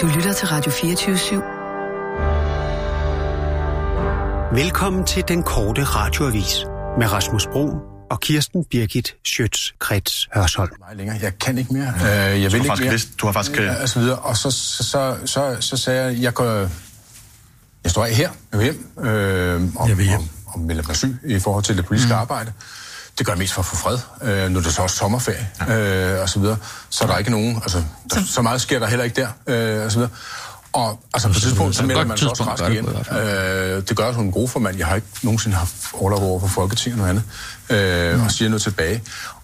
Du lytter til Radio 24 Velkommen til den korte radioavis med Rasmus Bro og Kirsten Birgit Schøtz-Krets Hørsholm. Meget længere. Jeg kan ikke mere. Øh, jeg vil Du har ikke faktisk mere. vidst- du har faktisk, øh, Ja, og så videre. Og så, så, så, så, så sagde jeg, jeg går... Jeg står af her. Jeg vil hjem. Øh, og, Jeg vil hjem. Og melder mig syg i forhold til det politiske mm. arbejde. Det gør jeg mest for at få fred. Øh, nu er det så også sommerferie. Ja. Øh, og så videre. Så er der ikke nogen... Altså, der, så meget sker der heller ikke der. Øh, og så videre. Og altså, på et tidspunkt, så melder man sig også rask igen. på i hvert Øh, det gør jeg som en god formand. Jeg har ikke nogensinde haft overlov over for Folketinget og andet. Øh, mm. Og siger noget tilbage.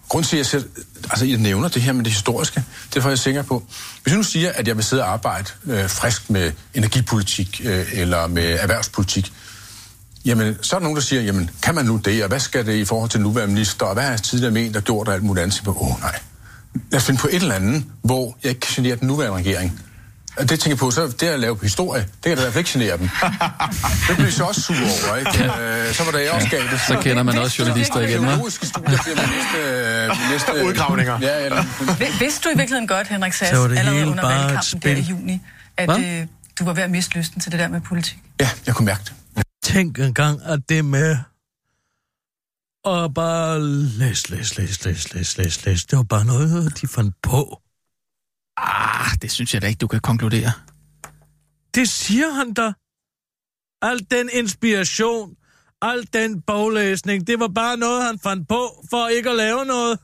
Grunden til, at jeg, selv, altså, jeg nævner det her med det historiske, det er for, jeg er sikker på, hvis jeg nu siger, at jeg vil sidde og arbejde øh, frisk med energipolitik øh, eller med erhvervspolitik, jamen, så er der nogen, der siger, jamen, kan man nu det, og hvad skal det i forhold til nuværende minister, og hvad har tidligere ment, der gjort og alt muligt andet? Åh, oh, nej. Lad os finde på et eller andet, hvor jeg ikke kan genere den nuværende regering. Og det tænker jeg på, så det at lave historie, det kan da i hvert fald ikke genere dem. det bliver så også sur over, ikke? Øh, så var der jeg også galt. Så kender man også journalister igen, hva'? Studier bliver min næste... næste Udgravninger. Ja, eller, Vid- Vidste du i virkeligheden godt, Henrik Sass, Så det allerede under valgkampen der i juni, at Hvad? øh, du var ved at miste lysten til det der med politik? ja, jeg kunne mærke det. Tænk engang, at det med og bare læs, læs, læs, læs, læs, læs, læs. Det var bare noget, de fandt på. Ah, det synes jeg da ikke, du kan konkludere. Det siger han da. Al den inspiration, al den boglæsning, det var bare noget, han fandt på for ikke at lave noget.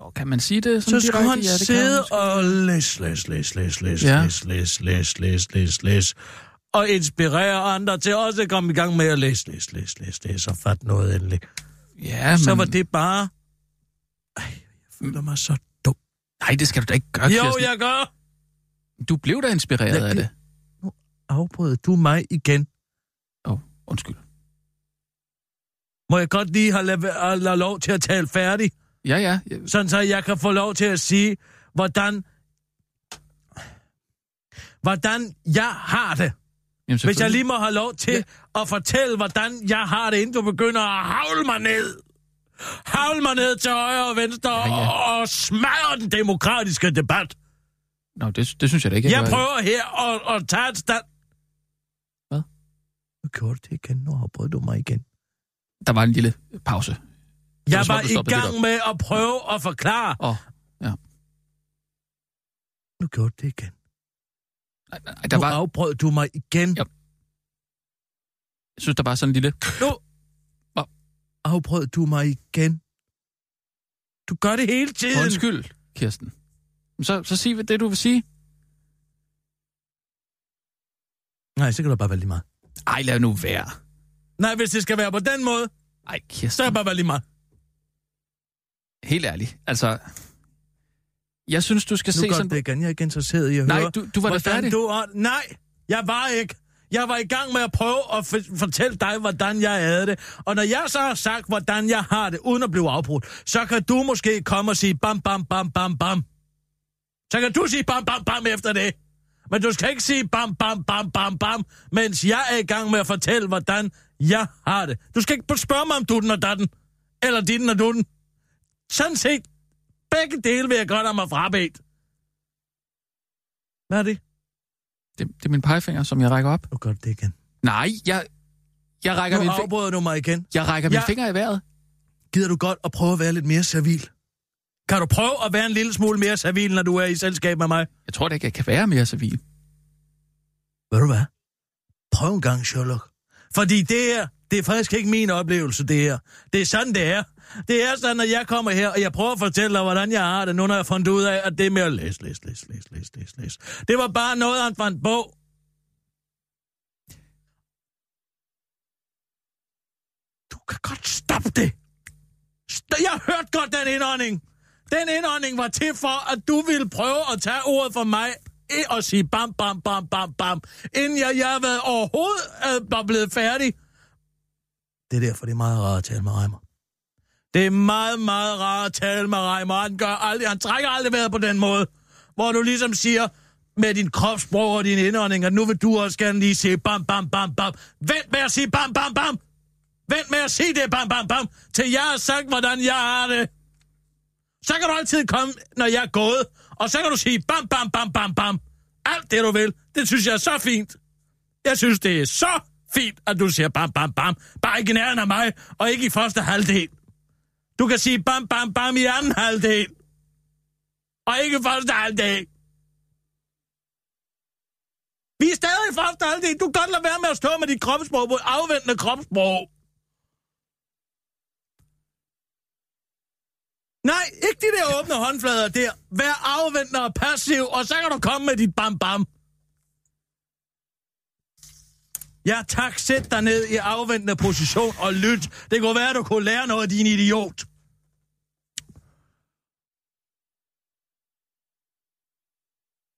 Jo, kan man sige det? Så sådan skulle han direkte? Ja, sidde og læs, læs, læs, læs, læs, Ja. læs, læs, læs, læs, læs, læs, og inspirere andre til også at komme i gang med at læse, læs, læs, læs, læs, og fatte noget endelig. Ja, men... Så var det bare... Ej, jeg føler mig så dum. Nej, det skal du da ikke gøre, Jo, Kirsten. jeg gør! Du blev da inspireret Ja, af det-. Nu afbrød du mig igen. Åh, oh, undskyld. Må jeg godt lige have lave, lave lov til at tale færdig? Ja, ja. ja. sådan så jeg kan få lov til at sige, hvordan, hvordan jeg har det. Jamen, Hvis jeg lige må have lov til ja. at fortælle, hvordan jeg har det, inden du begynder at havle mig ned. Havle mig ned til højre og venstre Ja, ja. Og, og smadre den demokratiske debat. Nå, det, det synes jeg da ikke. Jeg gør. prøver her at, at tage et stand. Hvad? Nu gjorde det igen. Nu afbrød du mig igen. Der var en lille pause. Jeg som om, var du i gang med at prøve at forklare. Åh, oh, ja. Nu gjorde du det igen. Nej, nej, der Nu var, afbrød du mig igen. Ja. jeg synes, der var sådan en lille... Nu Hvad? afbrød du mig igen. Du gør det hele tiden. Undskyld, Kirsten. Så, så sig det, du vil sige. Nej, så kan det bare være lige meget. Ej, lad nu være. Nej, hvis det skal være på den måde, Ej, så er Kirsten. det bare være lige meget. Helt ærligt. Altså, jeg synes, du skal Nu se gør sådan... det igen. Jeg er ikke interesseret i at Nej, høre, du- du var da hvordan færdig. Du er... Nej, jeg var ikke. Jeg var i gang med at prøve at fortælle dig, hvordan jeg havde det. Og når jeg så har sagt, hvordan jeg har det, uden at blive afbrudt, så kan du måske komme og sige bam, bam, bam, bam, bam. Så kan du sige bam, bam, bam efter det. Men du skal ikke sige bam, bam, bam, bam, bam, mens jeg er i gang med at fortælle, hvordan jeg har det. Du skal ikke spørge mig om dutten og datten. Eller ditten og dutten. Sådan set, begge dele vil jeg godt have mig frabedt. Hvad er det? Det, det er min pegefinger, som jeg rækker op. Nu gør du det igen. Nej, jeg, jeg rækker, Nu min, afbryder du mig igen. jeg rækker min Jeg- finger i vejret. Gider du godt at prøve at være lidt mere servil? Kan du prøve at være en lille smule mere servil, når du er i selskab med mig? Jeg tror da ikke, jeg kan være mere civil. Ved du hvad? Prøv en gang, Sherlock. Fordi det her, det er faktisk ikke min oplevelse, det her. Det er sådan, det er. Det er altså, sådan, at jeg kommer her, og jeg prøver at fortælle dig, hvordan jeg har det, nu når jeg har fundet ud af, at det er med at læse, læse, læse, læse, læse, læse, læse. Det var bare noget, han fandt på. Du kan godt stoppe det. St- jeg hørte godt den indånding. Den indånding var til for, at du ville prøve at tage ordet for mig og sige bam, bam, bam, bam, bam, inden jeg, jeg har været overhovedet øh, var blevet færdig. Det er derfor, det er meget rart at tale med Reimer. Det er meget, meget rart at tale med Reimer. Han, gør aldrig, han trækker aldrig vejret på den måde, hvor du ligesom siger med din kropssprog og din indånding, at nu vil du også gerne lige sige bam, bam, bam, bam. Vent med at sige bam, bam, bam. Vent med at sige det, bam, bam, bam, til jeg har sagt, hvordan jeg har det. Så kan du altid komme, når jeg er gået, og så kan du sige bam, bam, bam, bam, bam. Alt det, du vil. Det synes jeg er så fint. Jeg synes, det er så fint, at du siger bam, bam, bam. Bare ikke i nærheden af mig, og ikke i første halvdel. Du kan sige bam, bam, bam i anden halvdel. Og ikke første halvdel. Vi er stadig i første halvdel. Du kan godt lade være med at stå med dit kropssprog på afventende kropssprog. Nej, ikke de der åbne håndflader der. Vær afventende og passiv, og så kan du komme med dit bam-bam. Ja, tak. Sæt dig ned i afventende position og lyt. Det kunne være, du kunne lære noget, din idiot.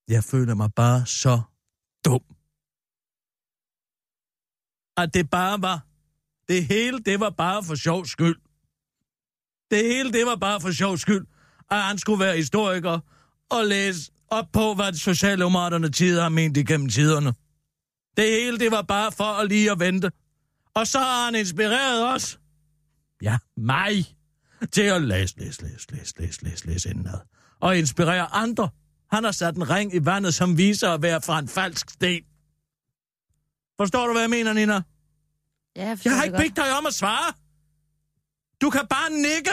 Jeg føler mig bare så dum. At det bare var... Det hele, det var bare for sjov skyld. Det hele, det var bare for sjov skyld, at han skulle være historiker og læse op på, hvad Socialdemokraterne tider har ment igennem tiderne. Det hele, det var bare for at lige at vente. Og så har han inspireret os, ja, mig, til at læse, læse, læse, læse, læse, læse, læse indenad. Og inspirere andre. Han har sat en ring i vandet, som viser at være fra en falsk sten. Forstår du, hvad jeg mener, Nina? Ja, jeg, Jeg har ikke bedt dig om at svare. Du kan bare nikke,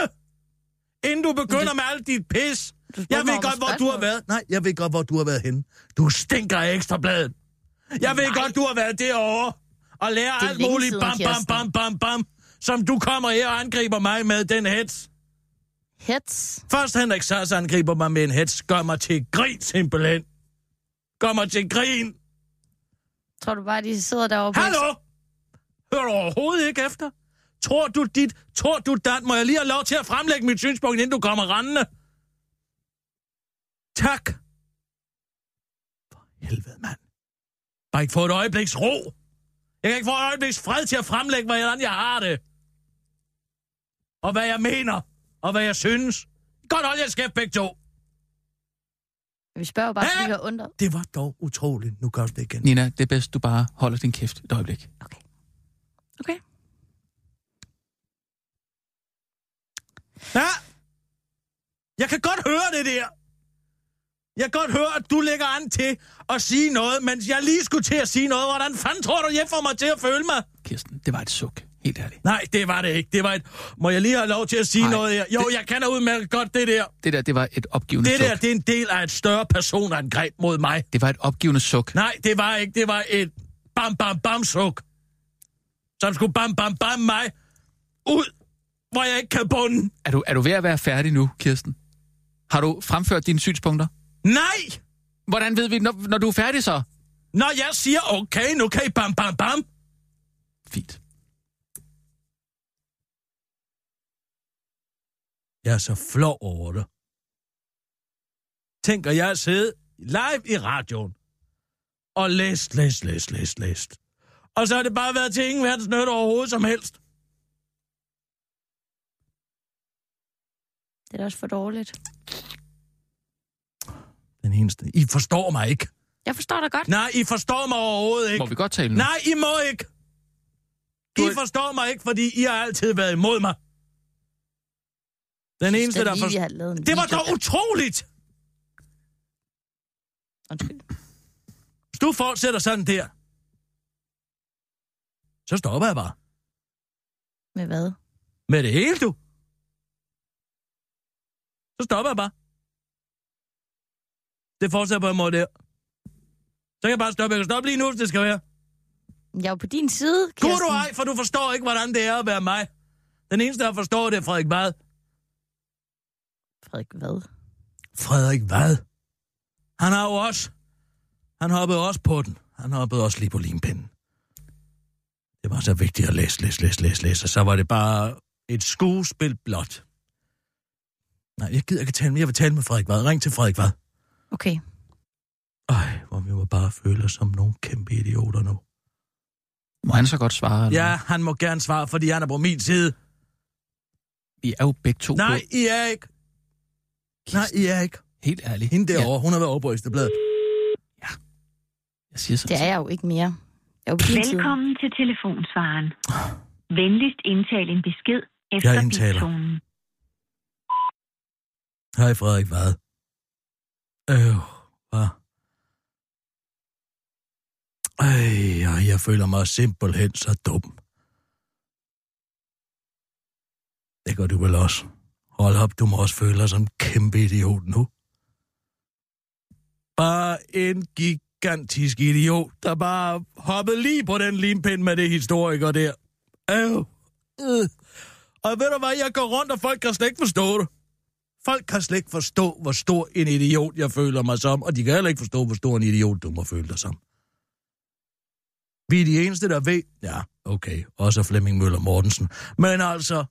inden du begynder det- med alt dit pis. Jeg ved godt, hvor du har været. Nej, jeg ved godt, hvor du har været henne. Du stinker af ekstrabladet. Jeg ved Nej. godt, du har været derovre og lærer er alt muligt bam, bam, bam, bam, bam, som du kommer her og angriber mig med den hets. Hets. Først Henrik Sass angriber mig med en hets. Gør mig til grin, simpelthen. Gør mig til grin. Tror du bare, de sidder derovre på... Hallo? Hører du overhovedet ikke efter? Tror du dit, tror du dat, må jeg lige have lov til at fremlægge mit synspunkt, inden du kommer rendende? Tak. For helvede, mand. Bare ikke få et øjebliks ro. Jeg kan ikke få et øjebliks fred til at fremlægge, hvordan jeg har det. Og hvad jeg mener. Og hvad jeg synes. Godt hold jer skæft begge to. Vi spørger bare, fordi vi har undret. Det var dog utroligt. Nu gør det igen. Nina, det er bedst, du bare holder din kæft et øjeblik. Okay. Okay. Ja. Jeg kan godt høre det der. Jeg kan godt høre, at du lægger an til at sige noget, mens jeg lige skulle til at sige noget. Hvordan fanden tror du, jeg får mig til at føle mig? Kirsten, det var et suk. Helt ærligt. Nej, det var det ikke. Det var et... Må jeg lige have lov til at sige Nej, noget her? Jo, det- jeg kender udmærket godt det der. Det der, det var et opgivende Det suk. der, det er en del af et større personangreb mod mig. Det var et opgivende suk. Nej, det var ikke. Det var et bam bam bam suk. Som skulle bam bam bam mig ud, hvor jeg ikke kan bunde. Er du, er du ved at være færdig nu, Kirsten? Har du fremført dine synspunkter? Nej! Hvordan ved vi, når, når du er færdig så? Når jeg siger, okay, nu kan I bam bam bam. Fint. Jeg er så flov over det. Tænker jeg at sidde live i radioen og læst, læst, læst, læst, læst. Og så har det bare været til ingen verdens nytte overhovedet som helst. Det er da også for dårligt. Den eneste. I forstår mig ikke. Jeg forstår dig godt. Nej, I forstår mig overhovedet ikke. Må vi godt tale nu? Nej, I må ikke. Du I forstår mig ikke, fordi I har altid været imod mig. Den eneste, der lige, lavet en Det var dog der. utroligt! Undskyld. Hvis du fortsætter sådan der, så stopper jeg bare. Med hvad? Med det hele, du. Så stopper jeg bare. Det fortsætter på en måde der. Så kan jeg bare stoppe. Jeg kan stoppe lige nu, hvis det skal være. Jeg er jo på din side, Kirsten. du ej, for du forstår ikke, hvordan det er at være mig. Den eneste, der forstår det, er Frederik Vad. Frederik, hvad? Frederik Vad? Han har jo også... Han hoppede også på den. Han hoppede også lige på limpinden. Det var så vigtigt at læse, læse, læse, læse, læse. Og så var det bare et skuespil blot. Nej, jeg gider ikke tale med. Jeg vil tale med Frederik Vad. Ring til Frederik Vad. Okay. Ej, hvor vi må bare føle os som nogle kæmpe idioter nu. Må han så godt svare? eller Ja, han må gerne svare, fordi han er på min side. I er jo begge to Nej, på- I er ikke. Nej, I er ikke. Helt ærligt. Hende derovre, hun har været over på Ekstrabladet. Jeg siger sådan. Det er jeg jo ikke mere. Jeg er jo. Velkommen til telefonsvaren. Venligst indtal en besked Jeg efter indtaler. biptonen. Hej Frederik, hvad? Øh, hvad? Ej, jeg føler mig simpelthen så dum. Det gør du vel også. Hold op, du må også føle dig som en kæmpe idiot nu. Bare en gigantisk idiot, der bare hoppede lige på den limpind med det historiker der. Øh, øh. Og ved du hvad, jeg går rundt, og folk kan slet ikke forstå det. Folk kan slet ikke forstå, hvor stor en idiot jeg føler mig som, og de kan heller ikke forstå, hvor stor en idiot du må føle dig som. Vi er de eneste, der ved... Ja, okay, også Flemming Møller Mortensen. Men altså,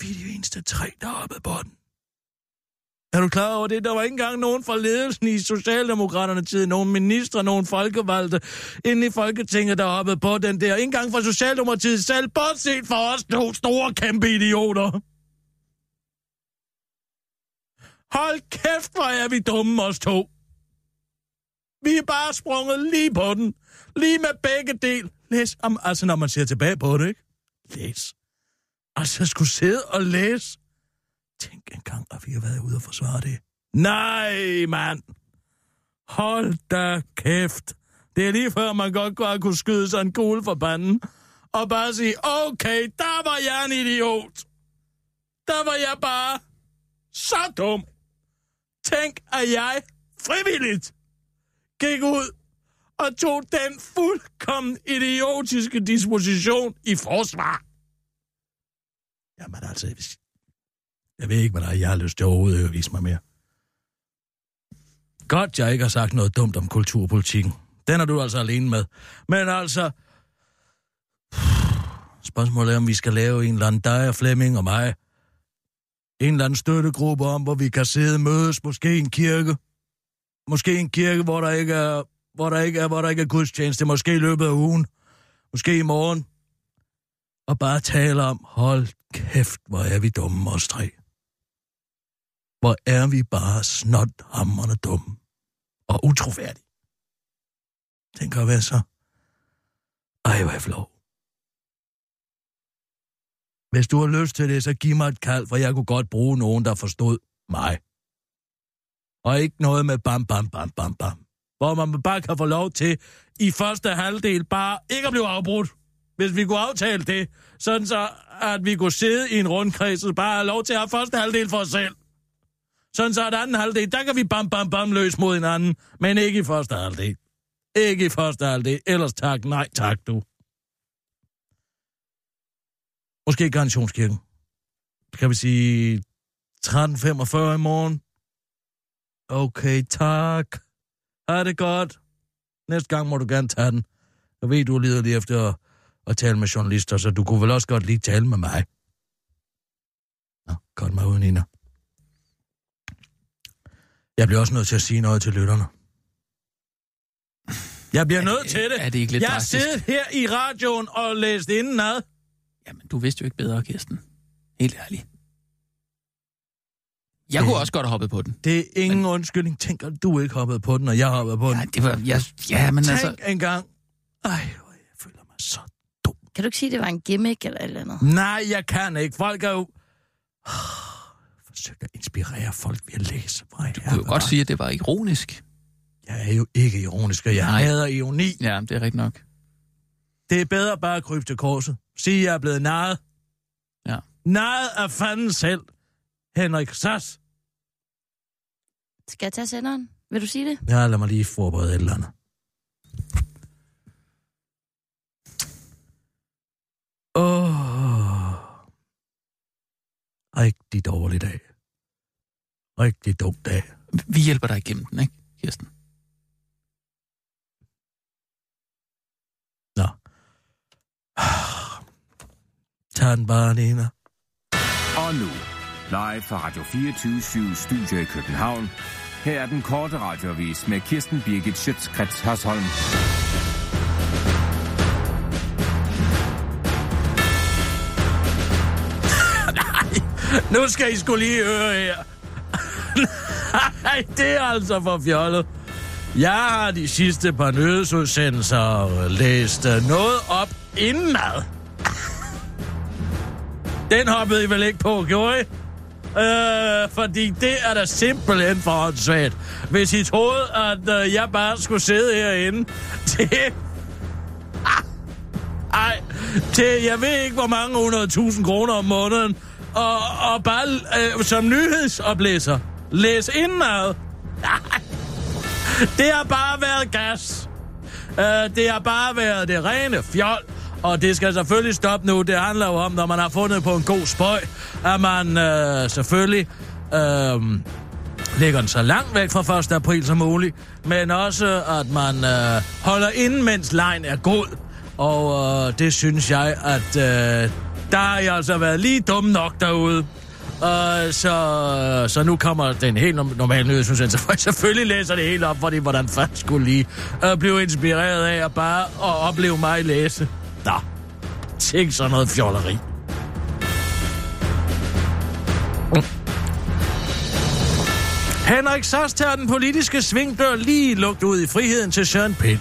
vi er de eneste tre, der er oppe på den. Er du klar over det? Der var ikke engang nogen fra ledelsen i Socialdemokraterne tid, nogen ministre, nogen folkevalgte inde i Folketinget, der hoppede på den der. Ikke engang fra Socialdemokratiet selv, bortset fra os to store kæmpe idioter. Hold kæft, hvor er vi dumme, os to. Vi er bare sprunget lige på den. Lige med begge del. Læs om, altså når man ser tilbage på det, ikke? Læs. Altså, jeg skulle sidde og læse. Tænk engang, at vi har været ude og forsvare det. Nej, mand. Hold da kæft. Det er lige før, man godt kunne, kunne skyde sig en kugle for banden. Og bare sige, okay, der var jeg en idiot. Der var jeg bare så dum. Tænk, at jeg frivilligt gik ud og tog den fuldkommen idiotiske disposition i forsvar. Jamen altså, hvis- jeg ved ikke, hvad der er, jeg har lyst til overhovedet at vise mig mere. Godt, jeg ikke har sagt noget dumt om kulturpolitikken. Den er du altså alene med. Men altså... Spørgsmålet er, om vi skal lave en eller anden dig og Flemming og mig. En eller anden støttegruppe om, hvor vi kan sidde og mødes. Måske en kirke. Måske en kirke, hvor der ikke er, hvor der ikke er, hvor der ikke er gudstjeneste. Måske i løbet af ugen. Måske i morgen. Og bare tale om, hold kæft, hvor er vi dumme os tre. Hvor er vi bare snothammerne dumme. Og utroværdige. Tænker at være så. Ej, hvor er jeg flov. Hvis du har lyst til det, så giv mig et kald, for jeg kunne godt bruge nogen, der forstod mig. Og ikke noget med bam, bam, bam, bam, bam. Hvor man bare kan få lov til i første halvdel bare ikke at blive afbrudt. Hvis vi kunne aftale det, sådan så, at vi kunne sidde i en rundkreds og bare have lov til at have første halvdel for os selv. Sådan så at anden halvdel, der kan vi bam, bam, bam løs mod hinanden, men ikke i første halvdel. Ikke i første halvdel, ellers tak, nej tak du. Måske Garnitionskirken. Kan vi sige 13.45 i morgen? Okay, tak. Ha' det godt. Næste gang må du gerne tage den. Jeg ved, du er lige efter at, at tale med journalister, så du kunne vel også godt lige tale med mig. Nå, godt mig uden Nina. Jeg bliver også nødt til at sige noget til lytterne. Jeg bliver nødt til det. er det ikke lidt Jeg har siddet her i radioen og læst indenad. Jamen, du vidste jo ikke bedre, Kirsten. Helt ærligt. Jeg kunne også godt have hoppet på den. Det er ingen Men... undskyldning. Tænk, at du ikke hoppede på den, og jeg hoppede på den. Ja, det var... Jeg, ja, men Tænk altså... altså... engang. Ej, jeg føler mig så dum. Kan du ikke sige, det var en gimmick eller et eller andet? Nej, jeg kan ikke. Folk er jo... Forsøg at inspirere folk ved at læse. Hvor Du kunne jo godt sige, at det var ironisk. Jeg er jo ikke ironisk, og jeg Nej. hader ironi. Ja, det er rigtigt nok. Det er bedre bare at krybe til korset. Sige, at jeg er blevet narret. Ja. Narret af fanden selv. Henrik Sass. Skal jeg tage senderen? Vil du sige det? Ja, lad mig lige forberede et eller andet. Åh. Rigtig dårlig dag. Rigtig dum dag. Vi hjælper dig igennem den, ikke, Kirsten? Nå. Nina. Og nu, live fra Radio 24 Studio i København. Her er den korte radiovis med Kirsten Birgit Schøtzgrads Hasholm. Nu skal I skulle lige høre her. Nej, det er altså for fjollet. Jeg har de sidste par nyhedsudsendelser læst noget op indad. Den hoppede I vel ikke på, gjorde I? Øh, fordi det er da simpelthen for åndssvagt. Hvis I troede, at øh, jeg bare skulle sidde herinde til... Ah, ej, til jeg ved ikke, hvor mange 100.000 kroner om måneden, og, og bare øh, som nyhedsoplæser læs indenad. Det har bare været gas. Øh, det har bare været det rene fjol. Og det skal selvfølgelig stoppe nu. Det handler jo om, når man har fundet på en god spøj, at man øh, selvfølgelig Øh, lægger den så langt væk fra 1. april som muligt, men også, at man øh, holder inden, mens lejen er god. Og øh, det synes jeg, at øh, der har jeg altså været lige dum nok derude. Uh, så, så nu kommer den helt normale nyhedsudsendelse, for jeg selvfølgelig læser det hele op, fordi hvordan fanden skulle lige uh, øh, blive inspireret af at bare at opleve mig læse. Nå, tænk sådan noget fjolleri. Mm. Henrik Sass tager den politiske svingdør lige lugt ud i friheden til Søren Pind.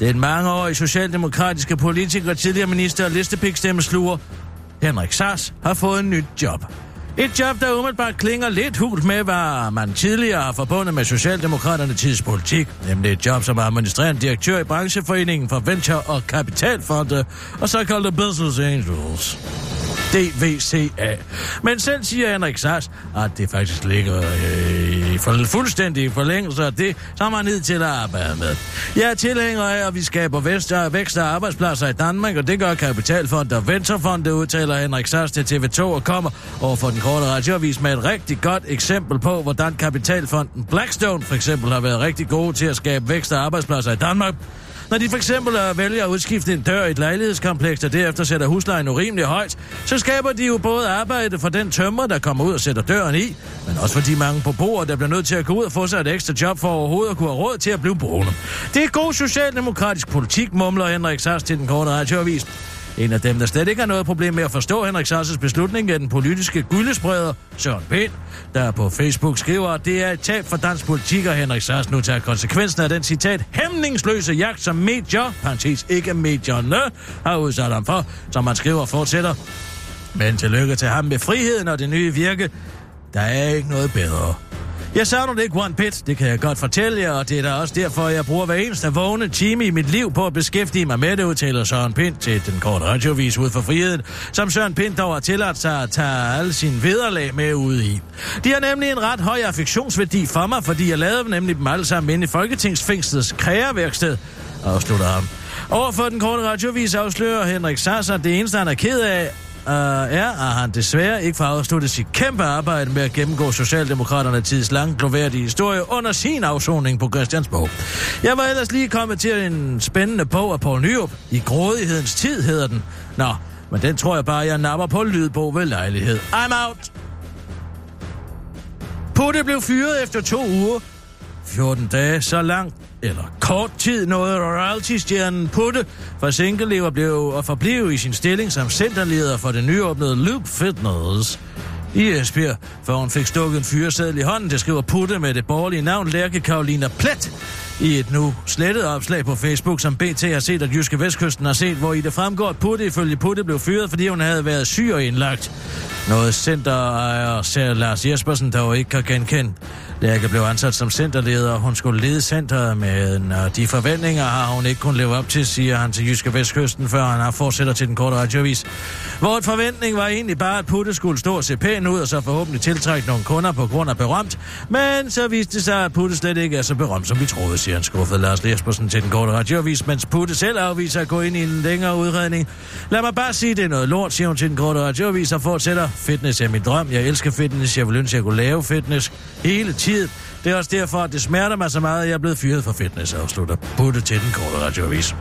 Den mangeårige socialdemokratiske politiker, tidligere minister og listepikstemmesluger, Henrik Sass, har fået en nyt job. Et job, der umiddelbart klinger lidt hult med, hvad man tidligere har forbundet med Socialdemokraterne tidspolitik, nemlig et job som administrerende direktør i brancheforeningen for Venture og Kapitalfonde og såkaldte Business Angels. DVCA. Men selv siger Henrik Sass, at det faktisk ligger øh, i for, fuldstændig i forlængelse af det, som han ned til at arbejde med. Jeg er tilhænger af, at vi skaber vækst og, vækst og arbejdspladser i Danmark, og det gør Kapitalfond og Venturefond, det udtaler Henrik Sass til TV2 og kommer over for den korte radioavis med et rigtig godt eksempel på, hvordan Kapitalfonden Blackstone for eksempel har været rigtig gode til at skabe vækst og arbejdspladser i Danmark. Når de for eksempel øh, vælger at udskifte en dør i et lejlighedskompleks, og derefter sætter huslejen urimelig højt, så skaber de jo både arbejde for den tømmer, der kommer ud og sætter døren i, men også for de mange på der bliver nødt til at gå ud og få sig et ekstra job for overhovedet at kunne have råd til at blive boende. Det er god socialdemokratisk politik, mumler Henrik Sars til den korte radioavis. En af dem, der slet ikke har noget problem med at forstå Henrik Sasses beslutning, er den politiske gyldespreder Søren Pind, der på Facebook skriver, at det er et tab for dansk politik, og Henrik Sass nu tager konsekvensen af den citat hæmningsløse jagt, som medier, parentes ikke medierne, har udsat ham for, som man skriver fortsætter. Men tillykke til ham med friheden og det nye virke. Der er ikke noget bedre. Jeg savner det ikke one Pit, det kan jeg godt fortælle jer, og det er da også derfor, jeg bruger hver eneste vågne time i mit liv på at beskæftige mig med det, udtaler Søren Pind til den korte radiovis ud for friheden, som Søren Pind dog har tilladt sig at tage alle sine vederlag med ud i. De har nemlig en ret høj affektionsværdi for mig, fordi jeg lavede nemlig dem alle sammen inde i Folketingsfængslets krægerværksted, afslutter ham. Overfor den korte radiovis afslører Henrik Sasser det eneste, han er ked af, uh, er, at han desværre ikke får afsluttet sit kæmpe arbejde med at gennemgå Socialdemokraterne tids langt gloværdige historie under sin afsoning på Christiansborg. Jeg var ellers lige kommet til en spændende bog af Poul Nyrup. I grådighedens tid hedder den. Nå, men den tror jeg bare, jeg napper på lydbog ved lejlighed. I'm out! Putte blev fyret efter to uger. 14 dage, så langt eller kort tid nåede royalty-stjernen Putte fra Sinkelever blev og forblev i sin stilling som centerleder for det nyåbnede Loop Fitness. I Esbjerg, for hun fik stukket en fyreseddel i hånden, det skriver Putte med det borgerlige navn Lærke Karolina Plet i et nu slettet opslag på Facebook, som BT har set, at Jyske Vestkysten har set, hvor i det fremgår, at Putte ifølge Putte blev fyret, fordi hun havde været syg og indlagt. Noget centerejer ser Lars Jespersen der jo ikke kan genkende. Lærke blev ansat som centerleder, og hun skulle lede centret, men og de forventninger har hun ikke kunnet leve op til, siger han til Jyske Vestkysten, før han har fortsætter til den korte radiovis. Vores forventning var egentlig bare, at Putte skulle stå og se pæn ud, og så forhåbentlig tiltrække nogle kunder på grund af berømt. Men så viste det sig, at Putte slet ikke er så berømt, som vi troede, siger en skuffet Lars Jespersen til den korte radioavis, mens Putte selv afviser at gå ind i en længere udredning. Lad mig bare sige, det er noget lort, siger hun til den korte radioavis og fortsætter. Fitness er min drøm. Jeg elsker fitness. Jeg vil ønske, at jeg kunne lave fitness hele tiden. Det er også derfor, at det smerter mig så meget, at jeg er blevet fyret fra fitness, afslutter Putte til den korte radioavis.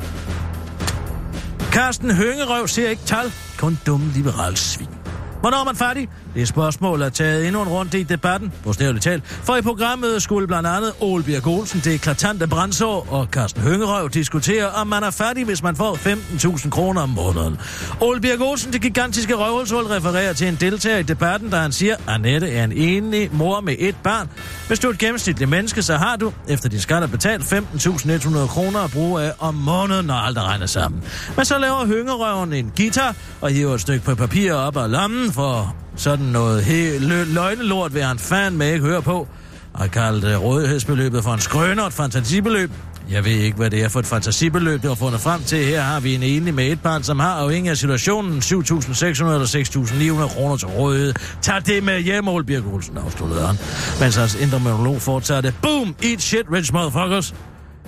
Carsten Høngerøv ser ikke tal, kun dumme liberale svin. Hvornår er man færdig? Det spørgsmål, er taget endnu en rundt i debatten, på snævligt talt. For i programmet skulle blandt andet Ole Birk Olsen, det eklatante brændsår, og Carsten Høngerøv diskutere, om man er færdig, hvis man får 15.000 kroner om måneden. Ole Birk Olsen, det gigantiske røvhulshul, refererer til en deltager i debatten, der han siger, Annette er en enig mor med et barn. Hvis du er et gennemsnitligt menneske, så har du, efter din skat er betalt, 15.100 kroner at bruge af om måneden, når alt regner sammen. Men så laver Høngerøven en guitar og hiver et stykke på papir op af lommen for Sådan noget he- løgnelort vil han fandme ikke høre på. Og har kaldt rådighedsbeløbet for en skrøner og et fantasibeløb. Jeg ved ikke, hvad det er for et fantasibeløb, det har fundet frem til. Her har vi en enlig med et barn, som har afhængig af situationen 7.600 eller 6.900 kroner til rådighed. Tag det med hjem, Ole Birk Olsen, afsluttede han. Mens hans indre monolog fortsatte. Boom! Eat shit, rich motherfuckers!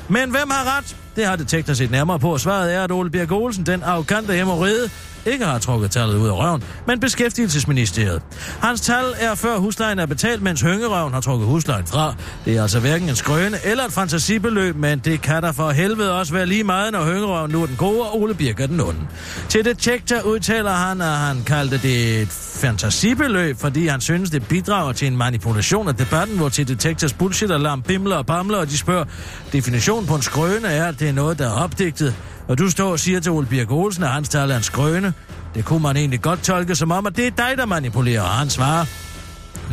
Men hvem har ret? Det har detektor set nærmere på. Svaret er, at Ole Birk Olsen, den arrogante hemorrhede, ikke har trukket tallet ud af røven, men beskæftigelsesministeriet. Hans tal er før huslejen er betalt, mens høngerøven har trukket huslejen fra. Det er altså hverken en skrøne eller et fantasibeløb, men det kan der for helvede også være lige meget, når høngerøven nu er den gode, og Ole Birk er den onde. Til Detektor udtaler han, at han kaldte det et fantasibeløb, fordi han synes, det bidrager til en manipulation af debatten, hvor til Detektors bullshit-alarm bimler og bamler, og de spørger, definitionen på en skrøne er, at det er noget, der er opdigtet, og du står og siger til Ole Birk Olsen, at hans tal er en skrøne. Det kunne man egentlig godt tolke som om, at det er dig, der manipulerer, og han svarer.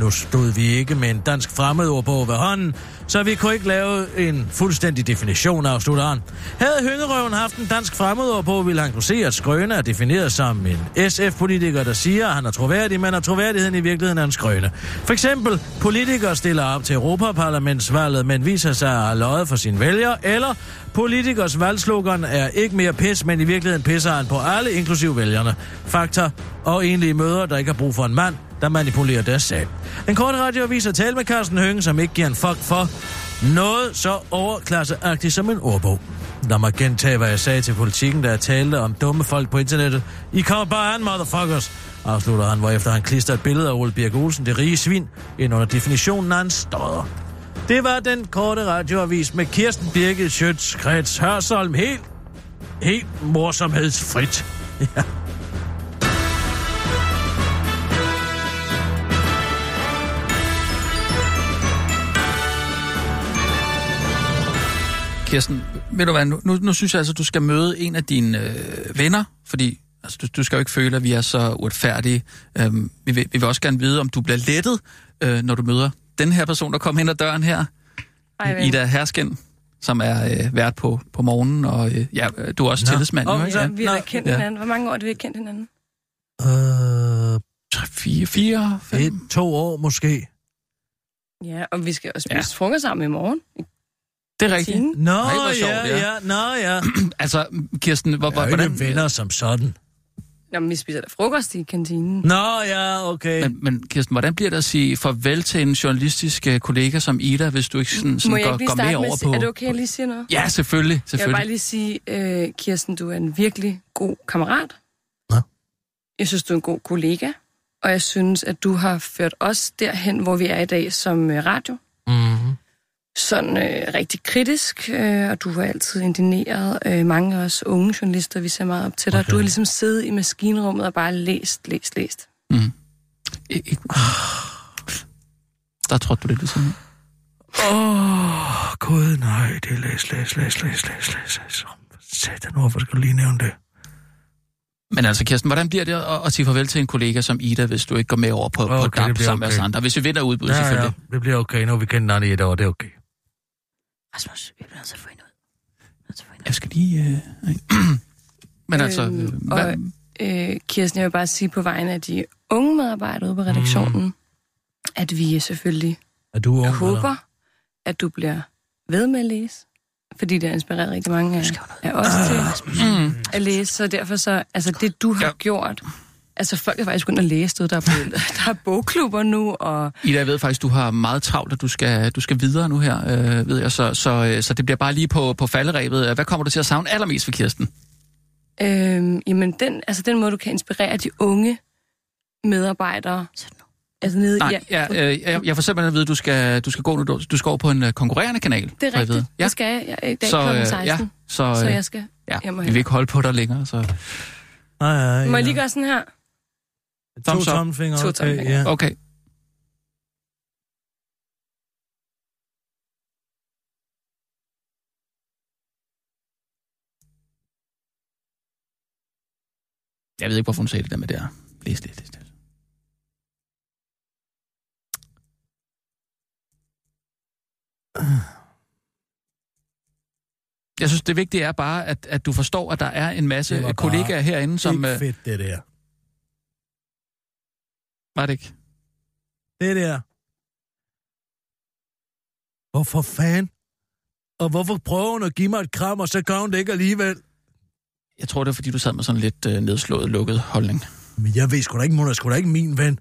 Nu stod vi ikke med en dansk fremmedordbog ved hånden, så vi kunne ikke lave en fuldstændig definition af han. Havde Hyngerøven haft en dansk fremmedordbog, ville han kunne se, at Skrøne er defineret som en SF-politiker, der siger, at han er troværdig, men at troværdigheden i virkeligheden er en skrøne. For eksempel, politikere stiller op til Europaparlamentsvalget, men viser sig at have løjet for sine vælgere, eller politikers valgslogan er ikke mere pis, men i virkeligheden pisser han på alle, inklusive vælgerne. Fakta og enlige møder, der ikke har brug for en mand, der manipulerer deres sag. En kort radioavis at tale med Carsten Hønge, som ikke giver en fuck for noget så overklasseagtigt som en ordbog. Lad mig gentage, hvad jeg sagde til politikken, da jeg talte om dumme folk på internettet. I kommer bare an, motherfuckers, afslutter han, hvorefter han klister et billede af Ole Birk Olsen, det rige svin, ind under definitionen af en stodder. Det var den korte radioavis med Kirsten Birgit Schøtz, Krets Hørsholm, helt, helt morsomhedsfrit. Ja. Kirsten, ved du hvad, nu, nu, nu synes jeg altså, du skal møde en af dine øh, venner, fordi altså, du, du skal jo ikke føle, at vi er så uretfærdige. Øhm, vi, vil, vi vil også gerne vide, om du bliver lettet, øh, når du møder den her person, der kommer ind ad døren her. Ej. Ida Hersken, som er øh, vært på, på morgenen, og øh, ja, du er også Nå. tillidsmand, Åh, jo, ikke? så- Ja. Vi har da kendt Ja. hinanden. Hvor mange år har vi kendt hinanden? Øh, Tre, fire, fire, fem. et, to år måske. Ja, og vi skal også spise ja. frokost sammen i morgen. Det er rigtigt. Nå, Nej, hvor sjovt, ja, ja. ja, nå, ja. Altså, Kirsten, hvor, Jeg er jo hvordan... ikke venner som sådan. Jamen, vi spiser da frokost i kantinen. Nå, ja, okay. Men, men Kirsten, hvordan bliver det at sige farvel til en journalistisk øh, kollega som Ida, hvis du ikke sådan, sådan jeg går, ikke går med, over på... er det okay, at jeg lige siger noget? Ja, selvfølgelig. Jeg vil selvfølgelig. bare lige sige, øh, Kirsten, du er en virkelig god kammerat. Nå. Jeg synes, du er en god kollega. Og jeg synes, at du har ført os derhen, hvor vi er i dag som øh, radio. Mm-hmm. Sådan øh, rigtig kritisk, øh, og du har altid indineret øh, mange af os unge journalister, vi ser meget op til dig. Okay. Du har ligesom siddet i maskinrummet og bare læst, læst, læst. Mm. Ik- ikke- Der trådte du lidt ved siden. Åh, oh, gud, nej, det er læs, læs, læs, læs, læs, læs, læs. Satan, hvorfor skal du lige nævne det? Men altså, Kirsten, hvordan bliver det at, at sige farvel til en kollega som Ida, hvis du ikke går med over på, okay, på Okay, bliver sammen med os okay. andre? Hvis vi vinder udbud, Ja, selvfølgelig. ja, det bliver okay. Nu har vi kendt hinanden i et år, det er okay. Rasmus, vi bliver nødt til at få hende ud. Nødt til at få hende ud. Jeg skal lige... Øh... Men altså... Øhm, Øh, hvad, og- Øh, Kirsten, jeg vil bare sige på vegne af de unge medarbejdere ude på redaktionen, mm. at vi selvfølgelig Er du ung? eller? håber, at du bliver ved med at læse. Fordi det har inspireret rigtig mange af, af os til mm, at læse. Så derfor så, altså det du har ja. gjort, altså folk er faktisk begyndt at læse det. Der er, blevet, der er bogklubber nu, og Ida, jeg ved faktisk, du har meget travlt, at du skal, du skal videre nu her, øh, ved jeg. Så, så, øh, så det bliver bare lige på, på falderæbet. Hvad kommer du til at savne allermest for Kirsten? øhm, jamen den, altså den måde, du kan inspirere de unge medarbejdere. Altså nede, Nej, ja, øh, jeg, jeg får simpelthen at vide, at du skal, du skal gå nu. Du du skal over på en øh, konkurrerende kanal. det er jeg rigtigt. Ja. Det skal jeg. jeg i dag Så, kl. øh, 16. ja, så, så øh, jeg skal ja, og vi vil ikke holde på dig længere. Så. Nej, ja, ja. Må jeg lige gøre sådan her? To Thumbs up. tommelfingre, To okay, tommelfingre. ja. Okay. Jeg ved ikke, hvorfor hun sagde det der med det her. Læs det, læs det. Jeg synes, det vigtige er bare, at, at du forstår, at der er en masse kollegaer herinde, som... Ikke øh, fedt, det der. Var det ikke? Det der. Hvorfor fanden? Og hvorfor prøver hun at give mig et kram, og så gør hun det ikke alligevel? Jeg tror, det er, fordi du sad med sådan lidt øh, nedslået, lukket holdning. Men jeg ved sgu da ikke, hun er sgu da ikke min ven.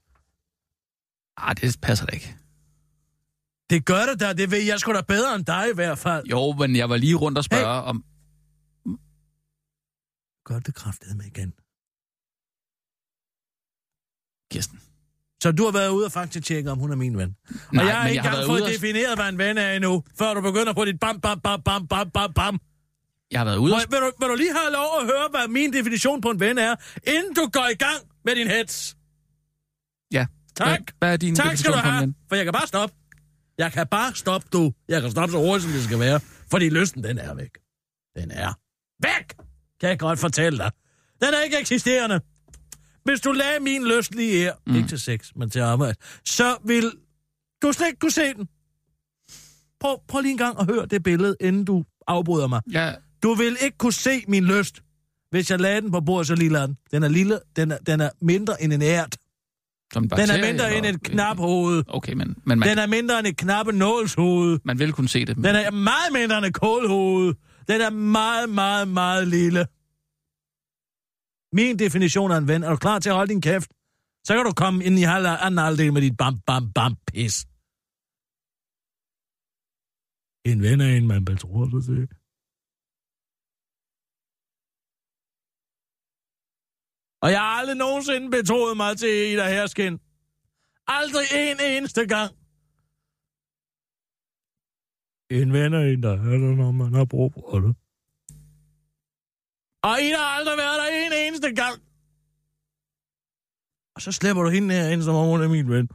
Ah, det passer da ikke. Det gør det da, det ved jeg sgu da bedre end dig i hvert fald. Jo, men jeg var lige rundt og spørge hey. om... Gør det kraftedet med igen. Kirsten. Så du har været ude og faktisk tjekke, om hun er min ven. Nej, og jeg har ikke engang fået og- defineret, hvad en ven er endnu, før du begynder på dit bam, bam, bam, bam, bam, bam, bam. Jeg har været ude og... Vil, du, vil du lige have lov at høre, hvad min definition på en ven er, inden du går i gang med din hets? Ja. Tak. Hvad, hvad er din Tak skal du have, for jeg kan bare stoppe. Jeg kan bare stoppe, du. Jeg kan stoppe så hurtigt, som det skal være, fordi lysten, den er væk. Den er væk, kan jeg godt fortælle dig. Den er ikke eksisterende. Hvis du lagde min lyst lige her, mm. ikke til sex, men til arbejde, så vil du slet ikke kunne se den. Prøv, prøv lige en gang at høre det billede, inden du afbryder mig. Ja, Du vil ikke kunne se min lyst, hvis jeg lagde den på bordet, så lille er den. Den er lille, den er, den er mindre end en ært. som en Den er mindre end et knaphoved. Okay, men, men man, Den er mindre end et knappe nålshoved. man vil kunne se det. Men... Den er meget mindre end et kålhoved. Den er meget, meget, meget lille. Min definition af en ven. Er du klar til at holde din kæft? Så kan du komme ind i halv anden halvdel med dit bam, bam, bam, pis. En ven er en, man betror sig til. Og jeg har aldrig nogensinde betroet mig til Ida Herskin. Aldrig en eneste gang. En ven er en, der er der, når man har brug for det. Og Ida har aldrig været der en eneste gang. Og så slipper du hende her ind, som om hun er min ven.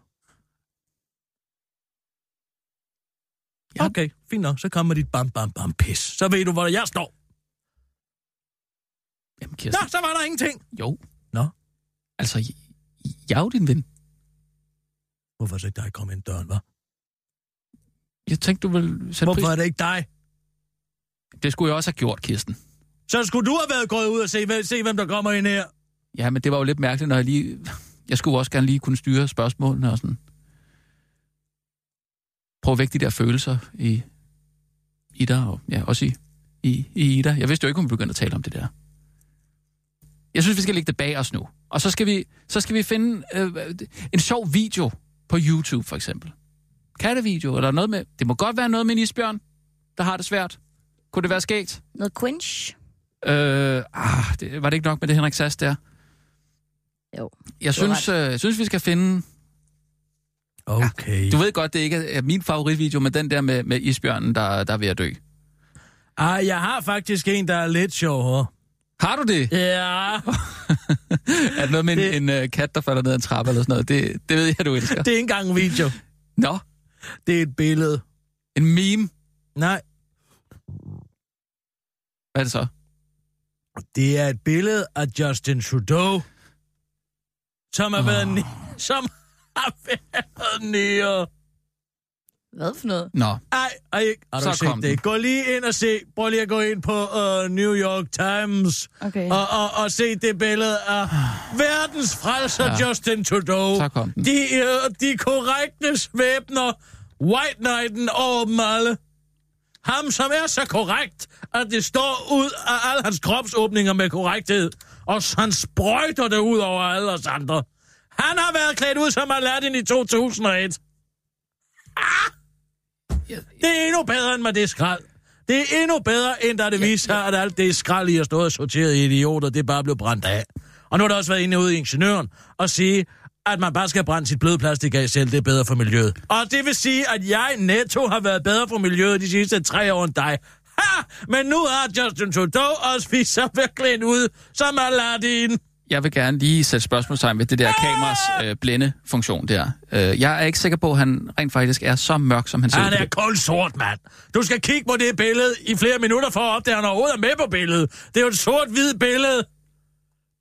Ja. Okay, fint nok. Så kommer dit bam, bam, bam, pis. Så ved du, hvor jeg står. Jamen, Kirsten, Nå, så var der ingenting. jo. Nå. Altså, jeg er jo din ven. Hvorfor så ikke dig komme ind døren, hva'? Jeg tænkte, du ville sætte Hvorfor pris. er det ikke dig? Det skulle jeg også have gjort, Kirsten. Så skulle du have været gået ud og se, hvem- se hvem der kommer ind her. Ja, men det var jo lidt mærkeligt, når jeg lige... Jeg skulle også gerne lige kunne styre spørgsmålene og sådan. Prøv at vække de der følelser i Ida, og ja, også i, i, i Ida. Jeg vidste jo ikke, hun begyndte at tale om det der. Jeg synes, vi skal lægge det bag os nu. Og så skal vi, så skal vi finde øh, en sjov video på YouTube, for eksempel. Kattevideo, eller noget med... Det må godt være noget med en isbjørn, der har det svært. Kunne det være skægt? Noget quench? Øh, ah, det, var det ikke nok med det Henrik Sass der? Jo. Jeg synes, øh, jeg synes, vi skal finde... Okay. Du ved godt, det ikke er min favoritvideo, men den der med, med isbjørnen, der, der er ved at dø. Ah, jeg har faktisk en, der er lidt sjovere. Har du det? Ja, Er det noget med Det- en, en uh, kat, der falder ned ad en trappe eller sådan noget? Det, det ved jeg, du elsker. det er ikke engang en video. Nå, Det er et billede. en meme. Nej, Hvad er det så? Det er et billede af Justin Trudeau, som har oh. været ni- som har været nede. Hvad for noget? Nå, Ej, ej, ikke. Har du Så set kom det? den. Gå lige ind og se. Prøv lige at gå ind på uh, New York Times Okay. og, og, og se det billede af verdens frelser ja. Justin Trudeau. Så kom den. De, uh, de korrekte svæbner White Knighten over dem alle. Ham, som er så korrekt, at det står ud af alle hans kropsåbninger med korrekthed. Og han sprøjter det ud over alle os andre. Han har været klædt ud som Aladdin i 2001. Det er endnu bedre end med det skrald. Det er endnu bedre, end da det viste sig, at alt det skrald, I har stået og sorteret i idioter, det bare blev brændt af. Og nu har der også været inde ude i ingeniøren og sige, at man bare skal brænde sit bløde plastik af selv, det er bedre for miljøet. Og det vil sige, at jeg netto har været bedre for miljøet de sidste tre år end dig. Ha! Men nu har Justin Trudeau også vist sig virkelig ud som Aladdin. jeg vil gerne lige sætte spørgsmålstegn ved det der kameras øh, blændefunktion der. Øh, jeg er ikke sikker på, at han rent faktisk er så mørk, som han ser. Han er kold sort, mand. Du skal kigge på det billede i flere minutter for at opdage, at han overhovedet er med på billedet. Det er jo et sort-hvid billede.